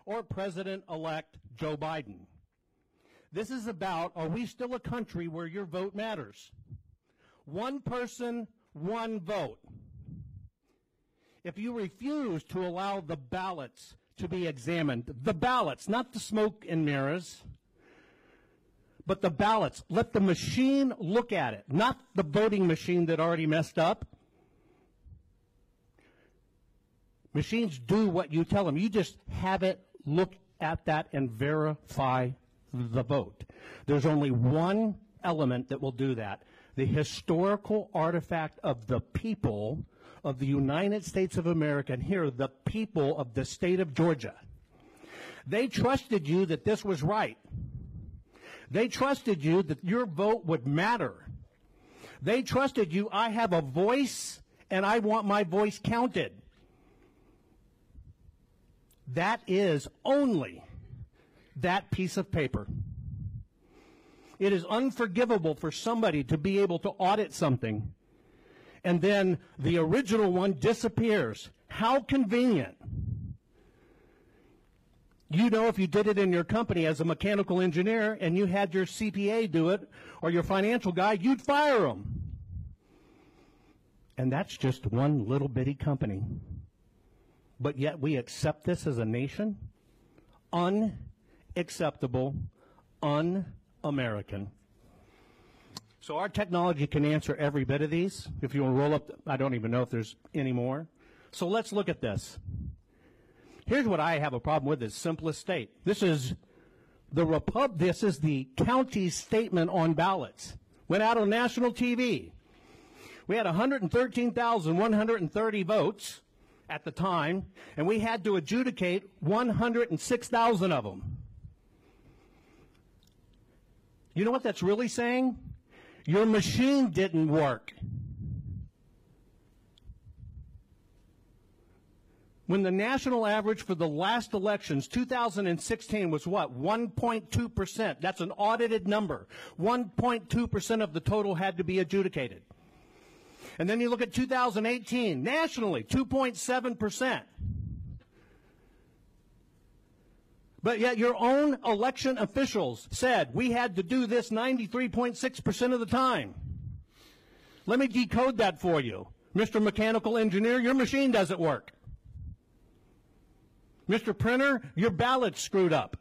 [SPEAKER 4] or President-elect Joe Biden. This is about, are we still a country where your vote matters? One person, one vote. If you refuse to allow the ballots to be examined, the ballots, not the smoke and mirrors, but the ballots, let the machine look at it, not the voting machine that already messed up. Machines do what you tell them. You just have it look at that and verify the vote. There's only one element that will do that. The historical artifact of the people of the United States of America, and here, the people of the state of Georgia. They trusted you that this was right. They trusted you that your vote would matter. They trusted you, I have a voice and I want my voice counted. That is only
[SPEAKER 11] that piece of paper. It is unforgivable for somebody to be able to audit something and then the original one disappears. How convenient. You know, if you did it in your company as a mechanical engineer and you had your CPA do it or your financial guy, you'd fire them. And that's just one little bitty company. But yet we accept this as a nation? Unacceptable, un American. So our technology can answer every bit of these. If you want to roll up, I don't even know if there's any more. So let's look at this. Here's what I have a problem with: is simplest state. This is the repub. This is the county statement on ballots. Went out on national TV. We had 113,130 votes at the time, and we had to adjudicate 106,000 of them. You know what that's really saying? Your machine didn't work. When the national average for the last elections, 2016, was what? 1.2%. That's an audited number. 1.2% of the total had to be adjudicated. And then you look at 2018, nationally, 2.7%. But yet your own election officials said we had to do this 93.6% of the time. Let me decode that for you. Mr. Mechanical Engineer, your machine doesn't work. Mr. Printer, your ballot's screwed up.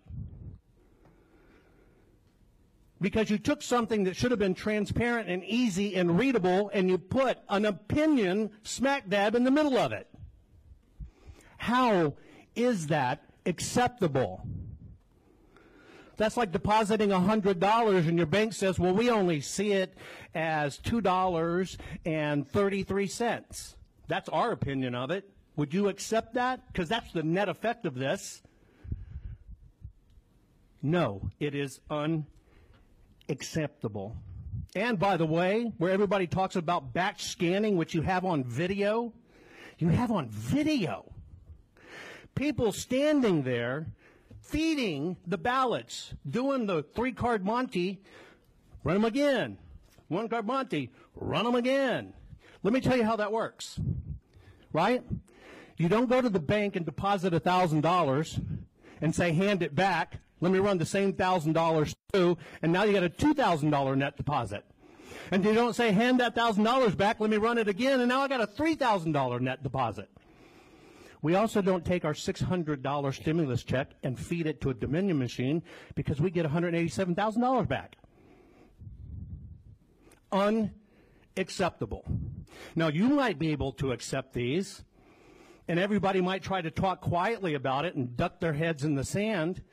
[SPEAKER 11] Because you took something that should have been transparent and easy and readable and you put an opinion smack dab in the middle of it. How is that acceptable. That's like depositing $100 and your bank says, well, we only see it as $2.33. That's our opinion of it. Would you accept that? Because that's the net effect of this. No, it is unacceptable. And by the way, where everybody talks about batch scanning, which you have on video, you have on video people standing there feeding the ballots, doing the three card Monte, run them again. One card Monte, run them again. Let me tell you how that works. Right? You don't go to the bank and deposit $1,000 and say, hand it back. Let me run the same $1,000 through, And now you got a $2,000 net deposit. And you don't say, hand that $1,000 back. Let me run it again. And now I got a $3,000 net deposit. We also don't take our $600 stimulus check and feed it to a Dominion machine because we get $187,000 back. Unacceptable. Now, you might be able to accept these, and everybody might try to talk quietly about it and duck their heads in the sand.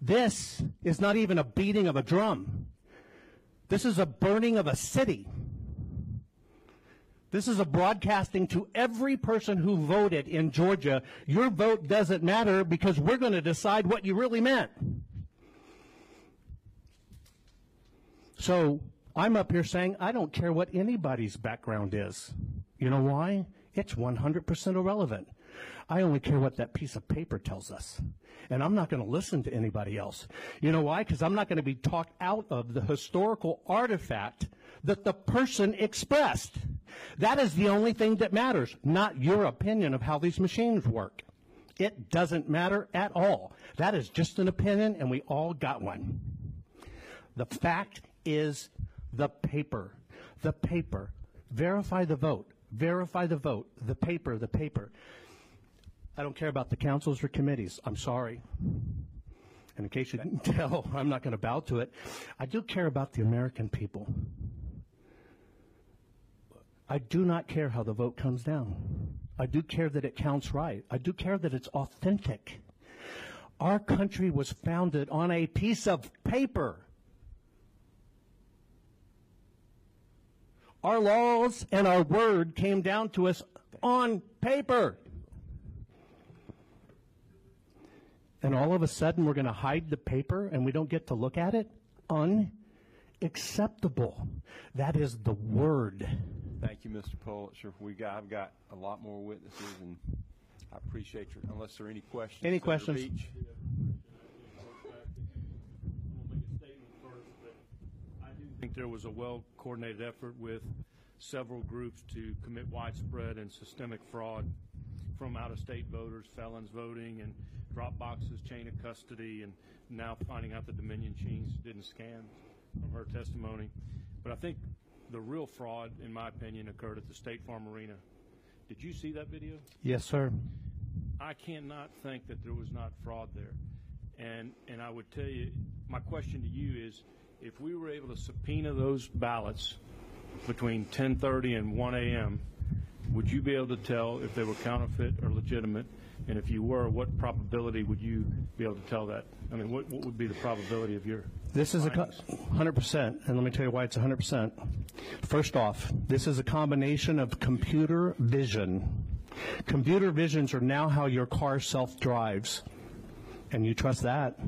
[SPEAKER 11] This is not even a beating of a drum. This is a burning of a city. This is a broadcasting to every person who voted in Georgia. Your vote doesn't matter because we're going to decide what you really meant. So I'm up here saying I don't care what anybody's background is. You know why? It's 100% irrelevant. I only care what that piece of paper tells us. And I'm not going to listen to anybody else. You know why? Because I'm not going to be talked out of the historical artifact that the person expressed. That is the only thing that matters, not your opinion of how these machines work. It doesn't matter at all. That is just an opinion, and we all got one. The fact is the paper. The paper. Verify the vote. Verify the vote. The paper, the paper. I don't care about the councils or committees. I'm sorry. And in case you didn't tell, I'm not going to bow to it. I do care about the American people. I do not care how the vote comes down. I do care that it counts right. I do care that it's authentic. Our country was founded on a piece of paper. Our laws and our word came down to us on paper. And all of a sudden, we're going to hide the paper and we don't get to look at it? Unacceptable. That is the word.
[SPEAKER 6] Thank you, Mr. Pulitzer. We got, I've got a lot more witnesses, and I appreciate your, unless there are any questions.
[SPEAKER 11] Any questions?
[SPEAKER 6] Beach?
[SPEAKER 7] I think there was a well-coordinated effort with several groups to commit widespread and systemic fraud from out-of-state voters, felons voting, and drop boxes, chain of custody, and now finding out the Dominion machines didn't scan from her testimony. But I think the real fraud, in my opinion, occurred at the State Farm Arena. Did you see that video?
[SPEAKER 11] Yes, sir.
[SPEAKER 7] I cannot think that there was not fraud there. And, and I would tell you, my question to you is, if we were able to subpoena those ballots between 10:30 and 1 a.m., would you be able to tell if they were counterfeit or legitimate? And if you were, what probability would you be able to tell that? I mean, what, what would be the probability of your?
[SPEAKER 11] This is a co- 100%, and let me tell you why it's 100%. First off, this is a combination of computer vision. Computer visions are now how your car self drives. And you trust that?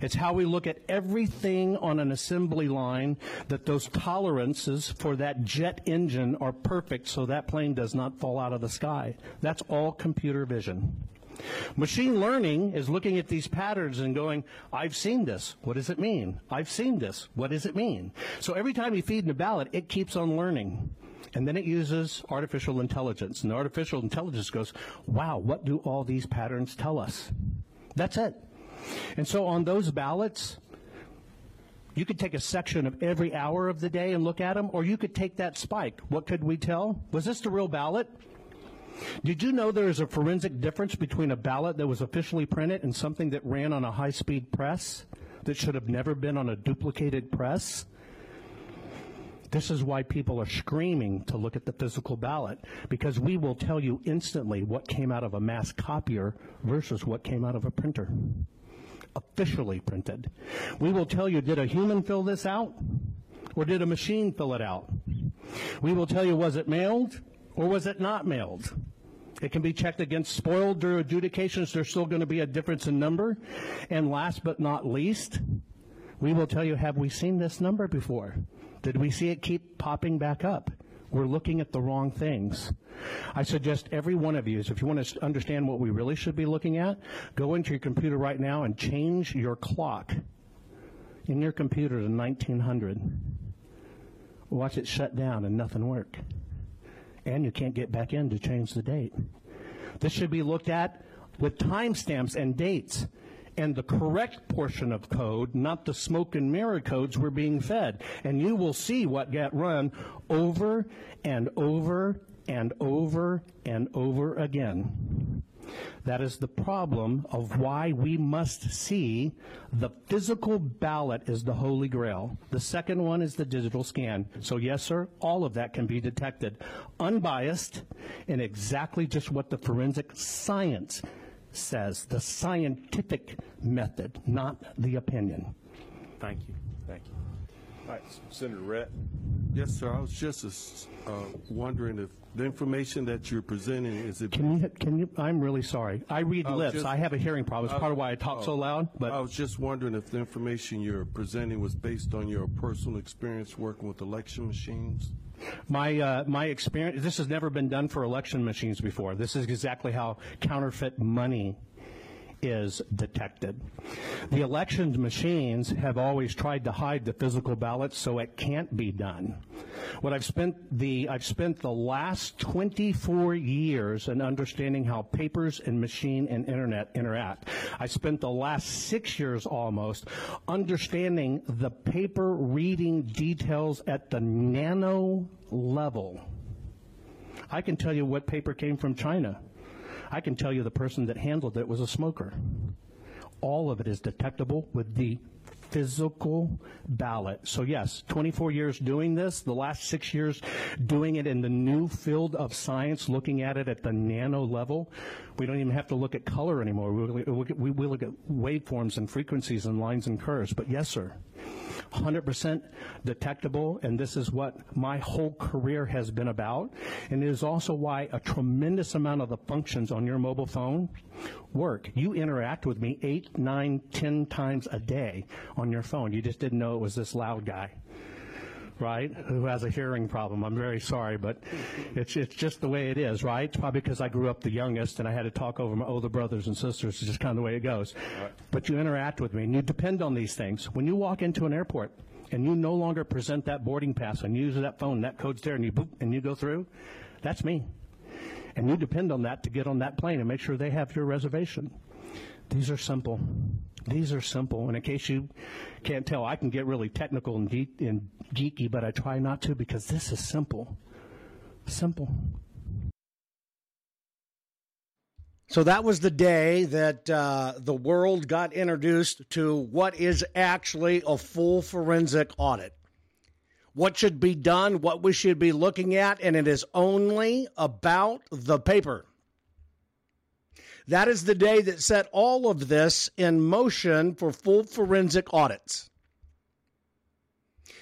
[SPEAKER 11] It's how we look at everything on an assembly line that those tolerances for that jet engine are perfect so that plane does not fall out of the sky. That's all computer vision. Machine learning is looking at these patterns and going, I've seen this. What does it mean? I've seen this. What does it mean? So every time you feed in a ballot, it keeps on learning. And then it uses artificial intelligence. And artificial intelligence goes, wow, what do all these patterns tell us? That's it. And so on those ballots, you could take a section of every hour of the day and look at them, or you could take that spike. What could we tell? Was this the real ballot? Did you know there is a forensic difference between a ballot that was officially printed and something that ran on a high speed press that should have never been on a duplicated press? This is why people are screaming to look at the physical ballot because we will tell you instantly what came out of a mass copier versus what came out of a printer. Officially printed. We will tell you did a human fill this out or did a machine fill it out? We will tell you was it mailed or was it not mailed? It can be checked against spoiled or adjudications. There's still going to be a difference in number. And last but not least, we will tell you have we seen this number before? Did we see it keep popping back up? We're looking at the wrong things. I suggest every one of you, if you want to understand what we really should be looking at, go into your computer right now and change your clock in your computer to 1900. Watch it shut down and nothing work. And you can't get back in to change the date. This should be looked at with timestamps and dates and the correct portion of code, not the smoke and mirror codes we're being fed. And you will see what got run over and over and over and over again. That is the problem of why we must see the physical ballot is the holy grail. The second one is the digital scan. So yes, sir, all of that can be detected unbiased and exactly just what the forensic science says, the scientific method, not the opinion.
[SPEAKER 7] Thank you.
[SPEAKER 9] Thank you. All right, Senator Rhett. Yes, sir. I was just uh, wondering if the information that you're presenting is it.
[SPEAKER 11] Can you, can you, I'm really sorry. I read
[SPEAKER 9] I
[SPEAKER 11] lips.
[SPEAKER 9] just-
[SPEAKER 11] I have a hearing problem. It's part of why I talk
[SPEAKER 9] Oh.
[SPEAKER 11] so loud, but.
[SPEAKER 9] I was just wondering if the information you're presenting was based on your personal experience working with election machines.
[SPEAKER 11] My uh, my experience. This has never been done for election machines before. This is exactly how counterfeit money is detected. The elections machines have always tried to hide the physical ballots so it can't be done. What I've spent the I've spent the last 24 years in understanding how papers and machine and internet interact. I spent the last 6 years almost understanding the paper reading details at the nano level. I can tell you what paper came from China. I can tell you the person that handled it was a smoker. All of it is detectable with the physical ballot. So yes, 24 years doing this, the last six years doing it in the new field of science, looking at it at the nano level. We don't even have to look at color anymore. We we look at waveforms and frequencies and lines and curves. But yes, sir. 100% detectable, and this is what my whole career has been about. And it is also why a tremendous amount of the functions on your mobile phone work. You interact with me eight, nine, ten times a day on your phone. You just didn't know it was this loud guy. Right, who has a hearing problem? I'm very sorry, but it's it's just the way it is, right? It's probably because I grew up the youngest and I had to talk over my older brothers and sisters. It's just kind of the way it goes. But you interact with me and you depend on these things. When you walk into an airport, and you no longer present that boarding pass and you use that phone, that code's there, and you boop, and you go through, that's me. And you depend on that to get on that plane and make sure they have your reservation. These are simple. These are simple. And in case you can't tell, I can get really technical and, geek, and geeky, but I try not to because this is simple. Simple.
[SPEAKER 4] So that was the day that uh, the world got introduced to what is actually a full forensic audit. What should be done, what we should be looking at, and it is only about the paper. That is the day that set all of this in motion for full forensic audits.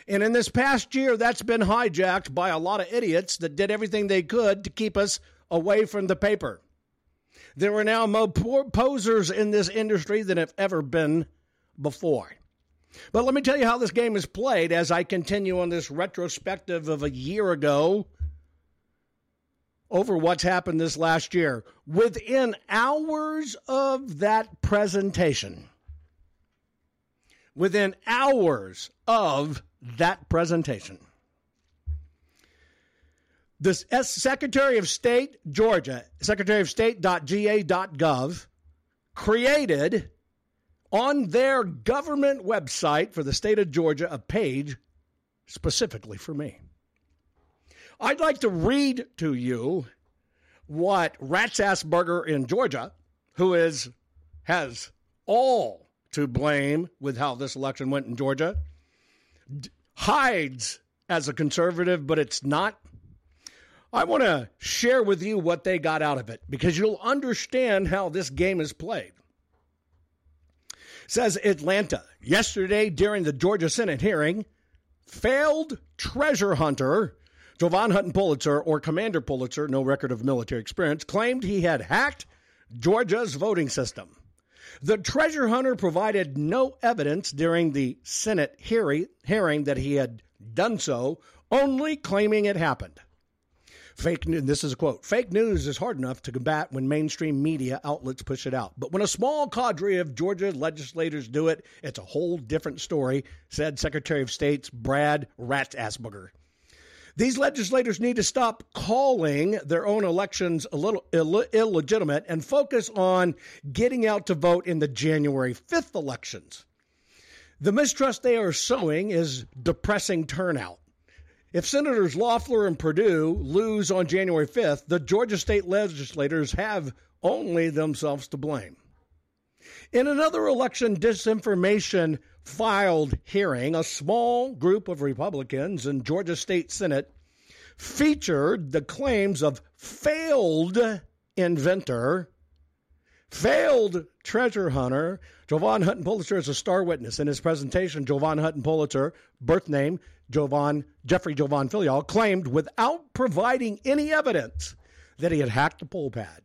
[SPEAKER 4] And in this past year, that's been hijacked by a lot of idiots that did everything they could to keep us away from the paper. There are now more posers in this industry than have ever been before. But let me tell you how this game is played as I continue on this retrospective of a year ago over what's happened this last year. Within hours of that presentation, within hours of that presentation, the Secretary of State, Georgia, Secretary of State.ga.gov, created on their government website for the state of Georgia a page specifically for me. I'd like to read to you what Raffensperger in Georgia, who is has all to blame with how this election went in Georgia, d- hides as a conservative, but it's not I want to share with you what they got out of it because you'll understand how this game is played. Says Atlanta, yesterday during the Georgia Senate hearing, failed treasure hunter Jovan Hutton Pulitzer, or Commander Pulitzer, no record of military experience, claimed he had hacked Georgia's voting system. The treasure hunter provided no evidence during the Senate hearing, that he had done so, only claiming it happened. Fake news, this is a quote fake news is hard enough to combat when mainstream media outlets push it out. But when a small cadre of Georgia legislators do it, it's a whole different story, said Secretary of State's Brad Raffensperger. These legislators need to stop calling their own elections a little Ill- illegitimate and focus on getting out to vote in the January 5th elections. The mistrust they are sowing is depressing turnout. If Senators Loeffler and Perdue lose on January 5th, the Georgia state legislators have only themselves to blame. In another election disinformation filed hearing, a small group of Republicans in Georgia State Senate featured the claims of failed inventor, failed treasure hunter. Jovan Hutton Pulitzer is a star witness. In his presentation, Jovan Hutton Pulitzer, birth name Jovan, Jeffrey Jovan Philyaw, claimed without providing any evidence that he had hacked the poll pad.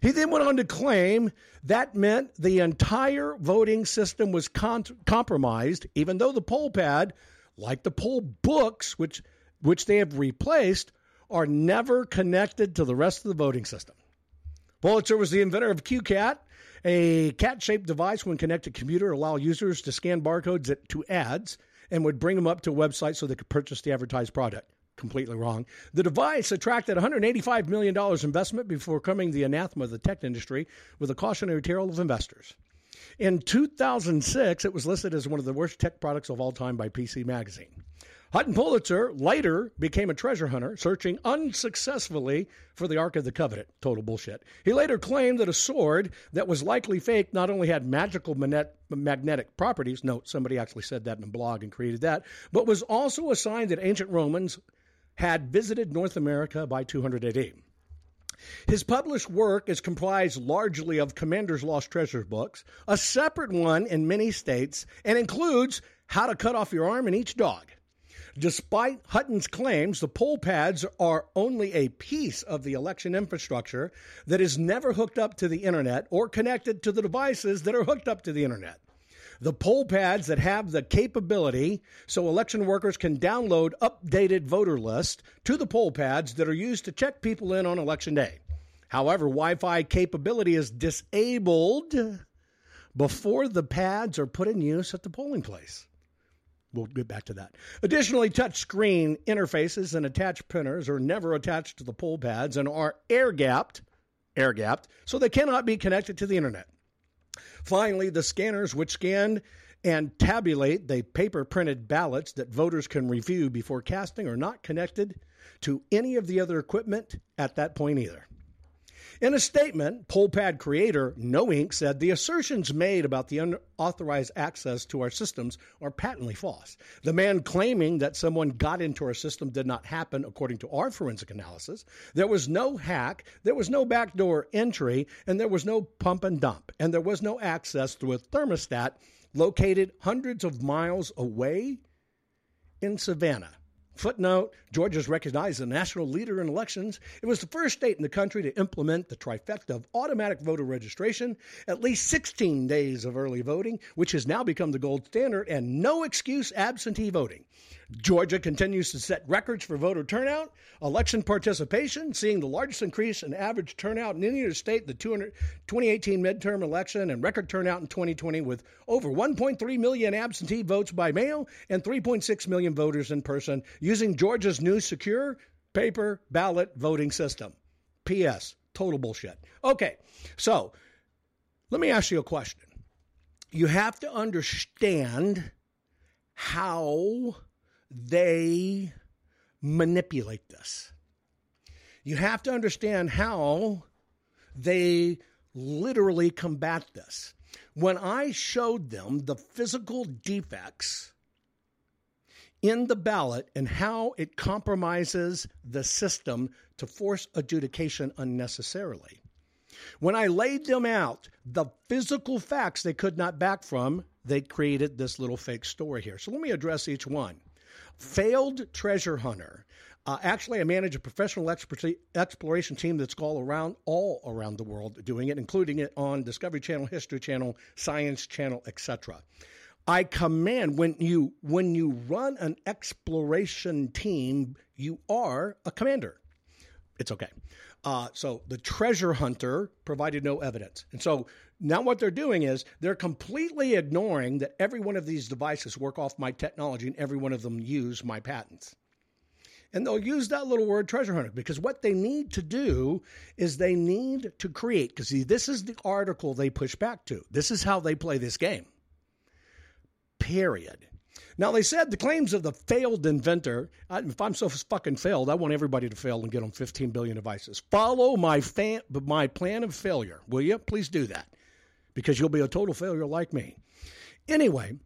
[SPEAKER 4] He then went on to claim that meant the entire voting system was con- compromised, even though the poll pad, like the poll books, which, which they have replaced, are never connected to the rest of the voting system. Pulitzer was the inventor of CueCat, a cat shaped device when connected to computer allow users to scan barcodes to ads and would bring them up to a website so they could purchase the advertised product. Completely wrong. The device attracted $185 million investment before coming the anathema of the tech industry with a cautionary tale of investors. In 2006, it was listed as one of the worst tech products of all time by PC Magazine. Hutton Pulitzer later became a treasure hunter, searching unsuccessfully for the Ark of the Covenant. Total bullshit. He later claimed that a sword that was likely fake not only had magical magnetic properties, no, somebody actually said that in a blog and created that, but was also a sign that ancient Romans had visited North America by 200 AD. His published work is comprised largely of Commander's Lost Treasures books, a separate one in many states, and includes How to Cut Off Your Arm and Each Dog. Despite Hutton's claims, the poll pads are only a piece of the election infrastructure that is never hooked up to the internet or connected to the devices that are hooked up to the internet. The poll pads that have the capability so election workers can download updated voter lists to the poll pads that are used to check people in on election day. However, Wi Fi capability is disabled before the pads are put in use at the polling place. we'll get back to that. Additionally, touch screen interfaces and attached printers are never attached to the poll pads and are air gapped, air gapped, so they cannot be connected to the internet. Finally, the scanners which scan and tabulate the paper printed ballots that voters can review before casting are not connected to any of the other equipment at that point either. In a statement, PollPad creator KnowInk said the assertions made about the unauthorized access to our systems are patently false. The man claiming that someone got into our system did not happen according to our forensic analysis. There was no hack, there was no backdoor entry, and there was no pump and dump, and there was no access through a thermostat located hundreds of miles away in Savannah. Footnote Georgia is recognized as a national leader in elections. It was the first state in the country to implement the trifecta of automatic voter registration, at least 16 days of early voting, which has now become the gold standard, and no excuse absentee voting. Georgia continues to set records for voter turnout, election participation, seeing the largest increase in average turnout in any other state, the 2018 midterm election, and record turnout in 2020 with over 1.3 million absentee votes by mail and 3.6 million voters in person using Georgia's new secure paper ballot voting system. P.S. Total bullshit. Okay, so let me ask you a question. You have to understand how they manipulate this. You have to understand how they literally combat this. When I showed them the physical defects in the ballot and how it compromises the system to force adjudication unnecessarily. When I laid them out the physical facts they could not back from, they created this little fake story here. So let me address each one. Failed treasure hunter. Uh, actually, I manage a professional exploration team that's all around all around the world doing it, including it on Discovery Channel, History Channel, Science Channel, etc. I command when you when you run an exploration team, you are a commander. It's okay. Uh, so the treasure hunter provided no evidence, and so now what they're doing is they're completely ignoring that every one of these devices work off my technology and every one of them use my patents. And they'll use that little word treasure hunter because what they need to do is they need to create, because see, this is the article they push back to. This is how they play this game. Period. Now, they said the claims of the failed inventor, if I'm so fucking failed, I want everybody to fail and get on 15 billion devices. Follow my, fan, my plan of failure, will you? Please do that because you'll be a total failure like me. Anyway,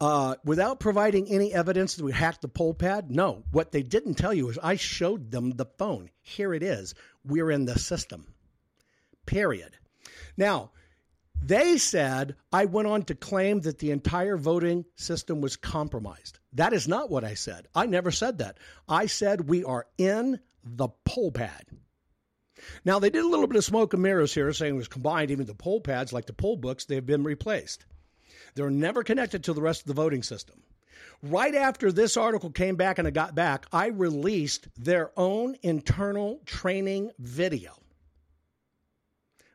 [SPEAKER 4] uh, without providing any evidence that we hacked the poll pad, no. What they didn't tell you is I showed them the phone. Here it is. We're in the system. Period. Now, they said I went on to claim that the entire voting system was compromised. That is not what I said. I never said that. I said we are in the poll pad. Now, they did a little bit of smoke and mirrors here, saying it was combined, even the poll pads, like the poll books, they've been replaced. They're never connected to the rest of the voting system. Right after this article came back and it got back, I released their own internal training video.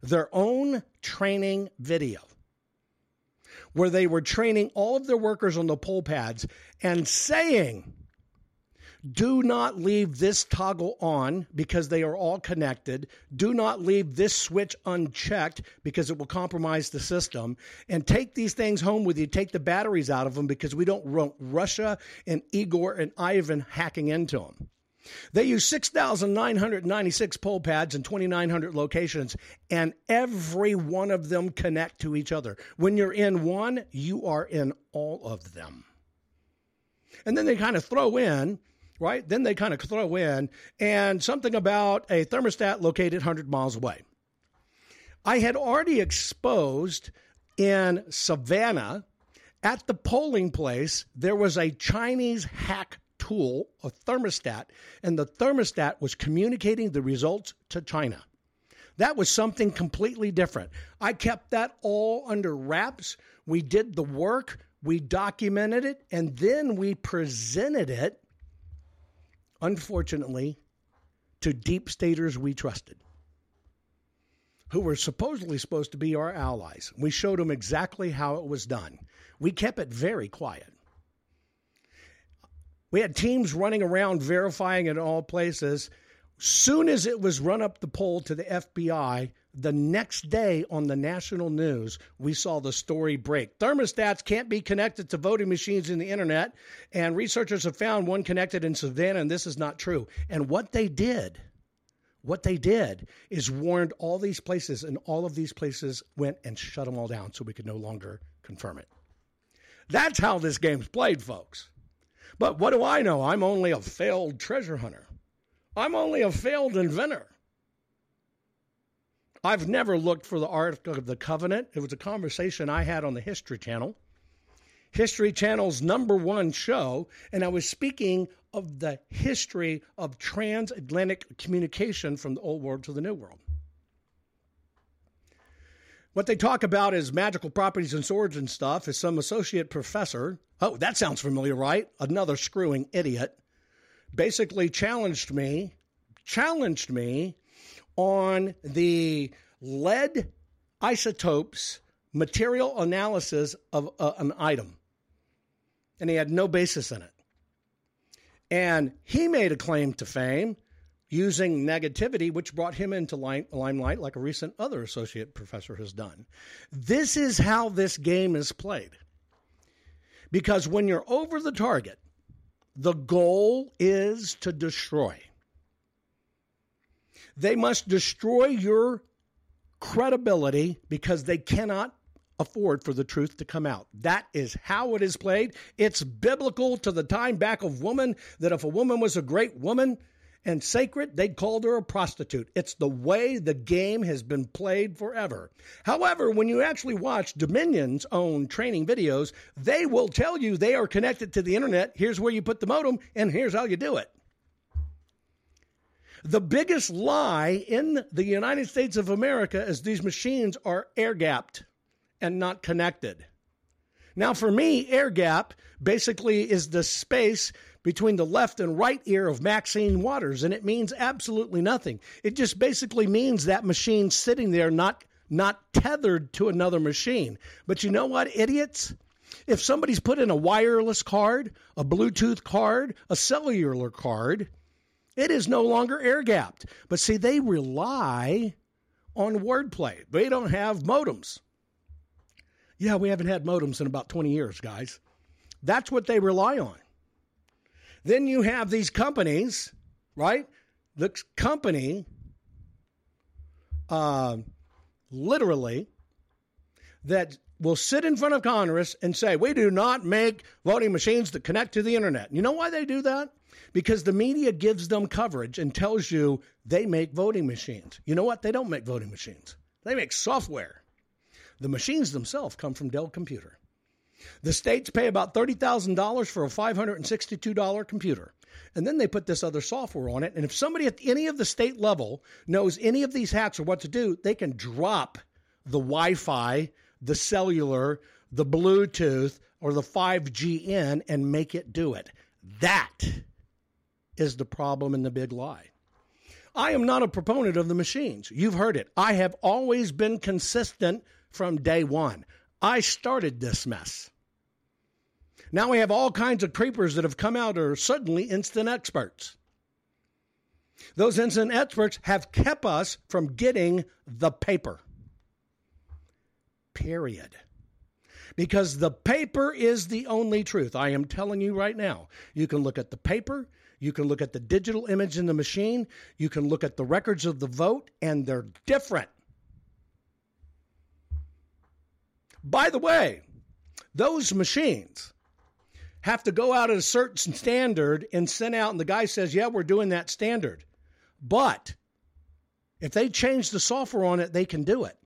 [SPEAKER 4] Their own training video where they were training all of their workers on the poll pads and saying do not leave this toggle on because they are all connected. Do not leave this switch unchecked because it will compromise the system. And take these things home with you. Take the batteries out of them because we don't want Russia and Igor and Ivan hacking into them. They use 6,996 poll pads in 2,900 locations, and every one of them connect to each other. When you're in one, you are in all of them. And then they kind of throw in right? Then they kind of throw in and something about a thermostat located 100 miles away. I had already exposed in Savannah at the polling place, there was a Chinese hack tool, a thermostat, and the thermostat was communicating the results to China. That was something completely different. I kept that all under wraps. We did the work, we documented it, and then we presented it unfortunately, to deep staters we trusted, who were supposedly supposed to be our allies. We showed them exactly how it was done. We kept it very quiet. We had teams running around verifying in all places. Soon as it was run up the poll to the FBI, the next day on the national news, we saw the story break. Thermostats can't be connected to voting machines in the internet, and researchers have found one connected in Savannah, and this is not true. And what they did, what they did is warned all these places, and all of these places went and shut them all down so we could no longer confirm it. That's how this game's played, folks. But what do I know? I'm only a failed treasure hunter. I'm only a failed inventor. I've never looked for the Ark of the Covenant. It was a conversation I had on the History Channel, History Channel's number one show, and I was speaking of the history of transatlantic communication from the old world to the new world. What they talk about is magical properties and swords and stuff is some associate professor. Oh, that sounds familiar, right? Another screwing idiot basically challenged me, challenged me on the lead isotopes material analysis of uh, an item. And he had no basis in it. And he made a claim to fame using negativity, which brought him into limelight, like a recent other associate professor has done. This is how this game is played. Because when you're over the target, the goal is to destroy. They must destroy your credibility because they cannot afford for the truth to come out. That is how it is played. It's biblical to the time back of woman that if a woman was a great woman and sacred, they'd called her a prostitute. It's the way the game has been played forever. However, when you actually watch Dominion's own training videos, they will tell you they are connected to the internet. Here's where you put the modem, and here's how you do it. The biggest lie in the United States of America is these machines are air gapped and not connected. Now, for me, air gap basically is the space between the left and right ear of Maxine Waters, and it means absolutely nothing. It just basically means that machine sitting there, not not tethered to another machine. But you know what, idiots? If somebody's put in a wireless card, a Bluetooth card, a cellular card, it is no longer air gapped. But see, they rely on wordplay. They don't have modems. Yeah, we haven't had modems in about 20 years, guys. That's what they rely on. Then you have these companies, right? The company, uh, literally, that will sit in front of Congress and say, we do not make voting machines that connect to the internet. You know why they do that? Because the media gives them coverage and tells you they make voting machines. You know what? They don't make voting machines, they make software. The machines themselves come from Dell Computer. The states pay about $30,000 for a $562 computer. And then they put this other software on it. And if somebody at any of the state level knows any of these hacks or what to do, they can drop the Wi Fi, the cellular, the Bluetooth, or the 5G in and make it do it. That is the problem and the big lie. I am not a proponent of the machines. You've heard it. I have always been consistent from day one. I started this mess. Now we have all kinds of creepers that have come out are suddenly instant experts. Those instant experts have kept us from getting the paper. Period. Because the paper is the only truth. I am telling you right now. You can look at the paper, you can look at the digital image in the machine, you can look at the records of the vote, and they're different. By the way, those machines have to go out at a certain standard and send out, and the guy says, Yeah, we're doing that standard. But if they change the software on it, they can do it.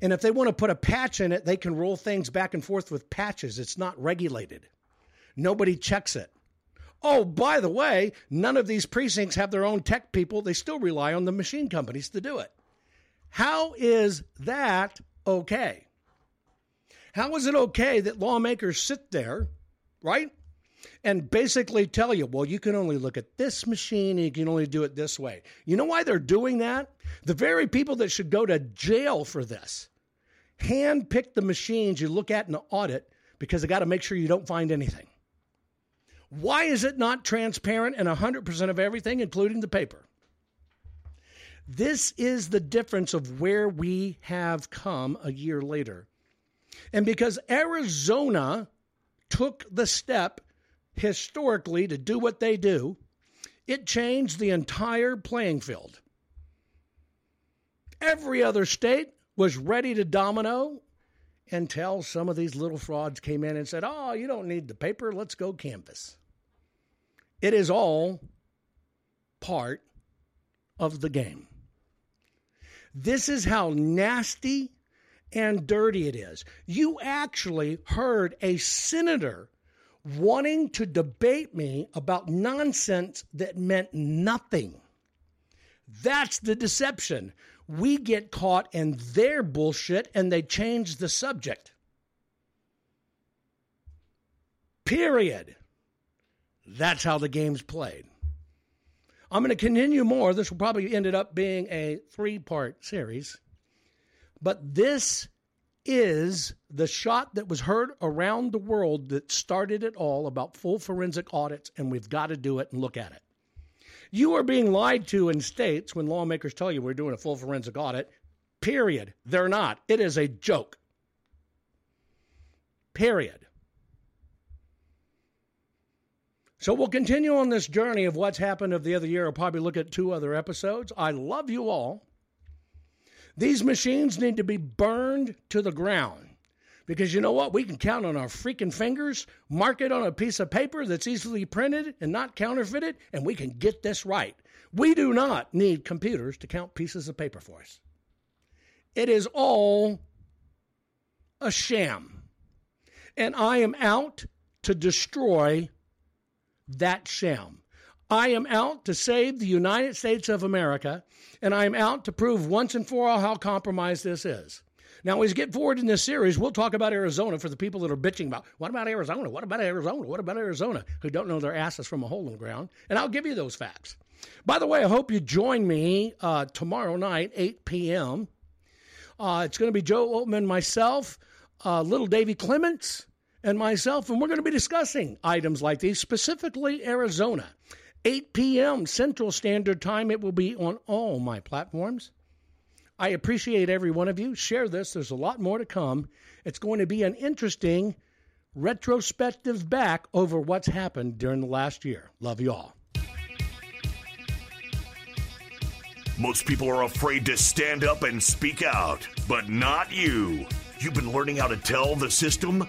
[SPEAKER 4] And if they want to put a patch in it, they can roll things back and forth with patches. It's not regulated, nobody checks it. Oh, by the way, none of these precincts have their own tech people. They still rely on the machine companies to do it. How is that okay? How is it okay that lawmakers sit there, right? And basically tell you, well, you can only look at this machine and you can only do it this way. You know why they're doing that? The very people that should go to jail for this hand pick the machines you look at in the audit because they got to make sure you don't find anything. Why is it not transparent in 100% of everything, including the paper? This is the difference of where we have come a year later. And because Arizona took the step historically to do what they do, it changed the entire playing field. Every other state was ready to domino until some of these little frauds came in and said, Oh, you don't need the paper, let's go canvas. It is all part of the game. This is how nasty and dirty it is. You actually heard a senator wanting to debate me about nonsense that meant nothing. That's the deception. We get caught in their bullshit and they change the subject. Period. That's how the game's played. I'm going to continue more. This will probably ended up being a three part series. But this is the shot that was heard around the world that started it all about full forensic audits, and we've got to do it and look at it. You are being lied to in states when lawmakers tell you we're doing a full forensic audit. Period. They're not. It is a joke. Period. So we'll continue on this journey of what's happened of the other year. I'll probably look at two other episodes. I love you all. These machines need to be burned to the ground. Because you know what? We can count on our freaking fingers, mark it on a piece of paper that's easily printed and not counterfeited, and we can get this right. We do not need computers to count pieces of paper for us. It is all a sham. And I am out to destroy that sham. I am out to save the United States of America, and I am out to prove once and for all how compromised this is. Now, as we get forward in this series, we'll talk about Arizona for the people that are bitching about what about Arizona? What about Arizona? What about Arizona? Who don't know their asses from a hole in the ground. And I'll give you those facts. By the way, I hope you join me uh, tomorrow night, 8 p.m. Uh, it's going to be Joe Oltmann, myself, uh, little Davy Clements, and myself, and we're going to be discussing items like these, specifically Arizona. 8 p.m. Central Standard Time. It will be on all my platforms. I appreciate every one of you. Share this. There's a lot more to come. It's going to be an interesting retrospective back over what's happened during the last year. Love you all.
[SPEAKER 5] Most people are afraid to stand up and speak out, but not you. You've been learning how to tell the system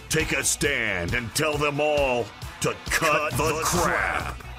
[SPEAKER 5] take a stand and tell them all to cut, cut the, the, crap. crap.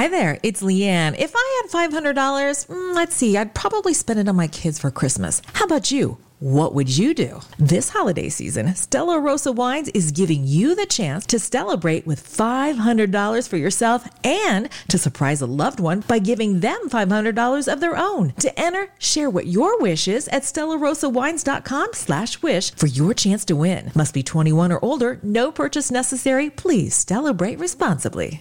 [SPEAKER 12] Hi there, it's Leanne. If I had $500, mm, let's see, I'd probably spend it on my kids for Christmas. How about you? What would you do? This holiday season, Stella Rosa Wines is giving you the chance to celebrate with $500 for yourself and to surprise a loved one by giving them $500 of their own. To enter, share what your wish is at stellarosawines.com slash wish for your chance to win. Must be 21 or older, no purchase necessary. Please celebrate responsibly.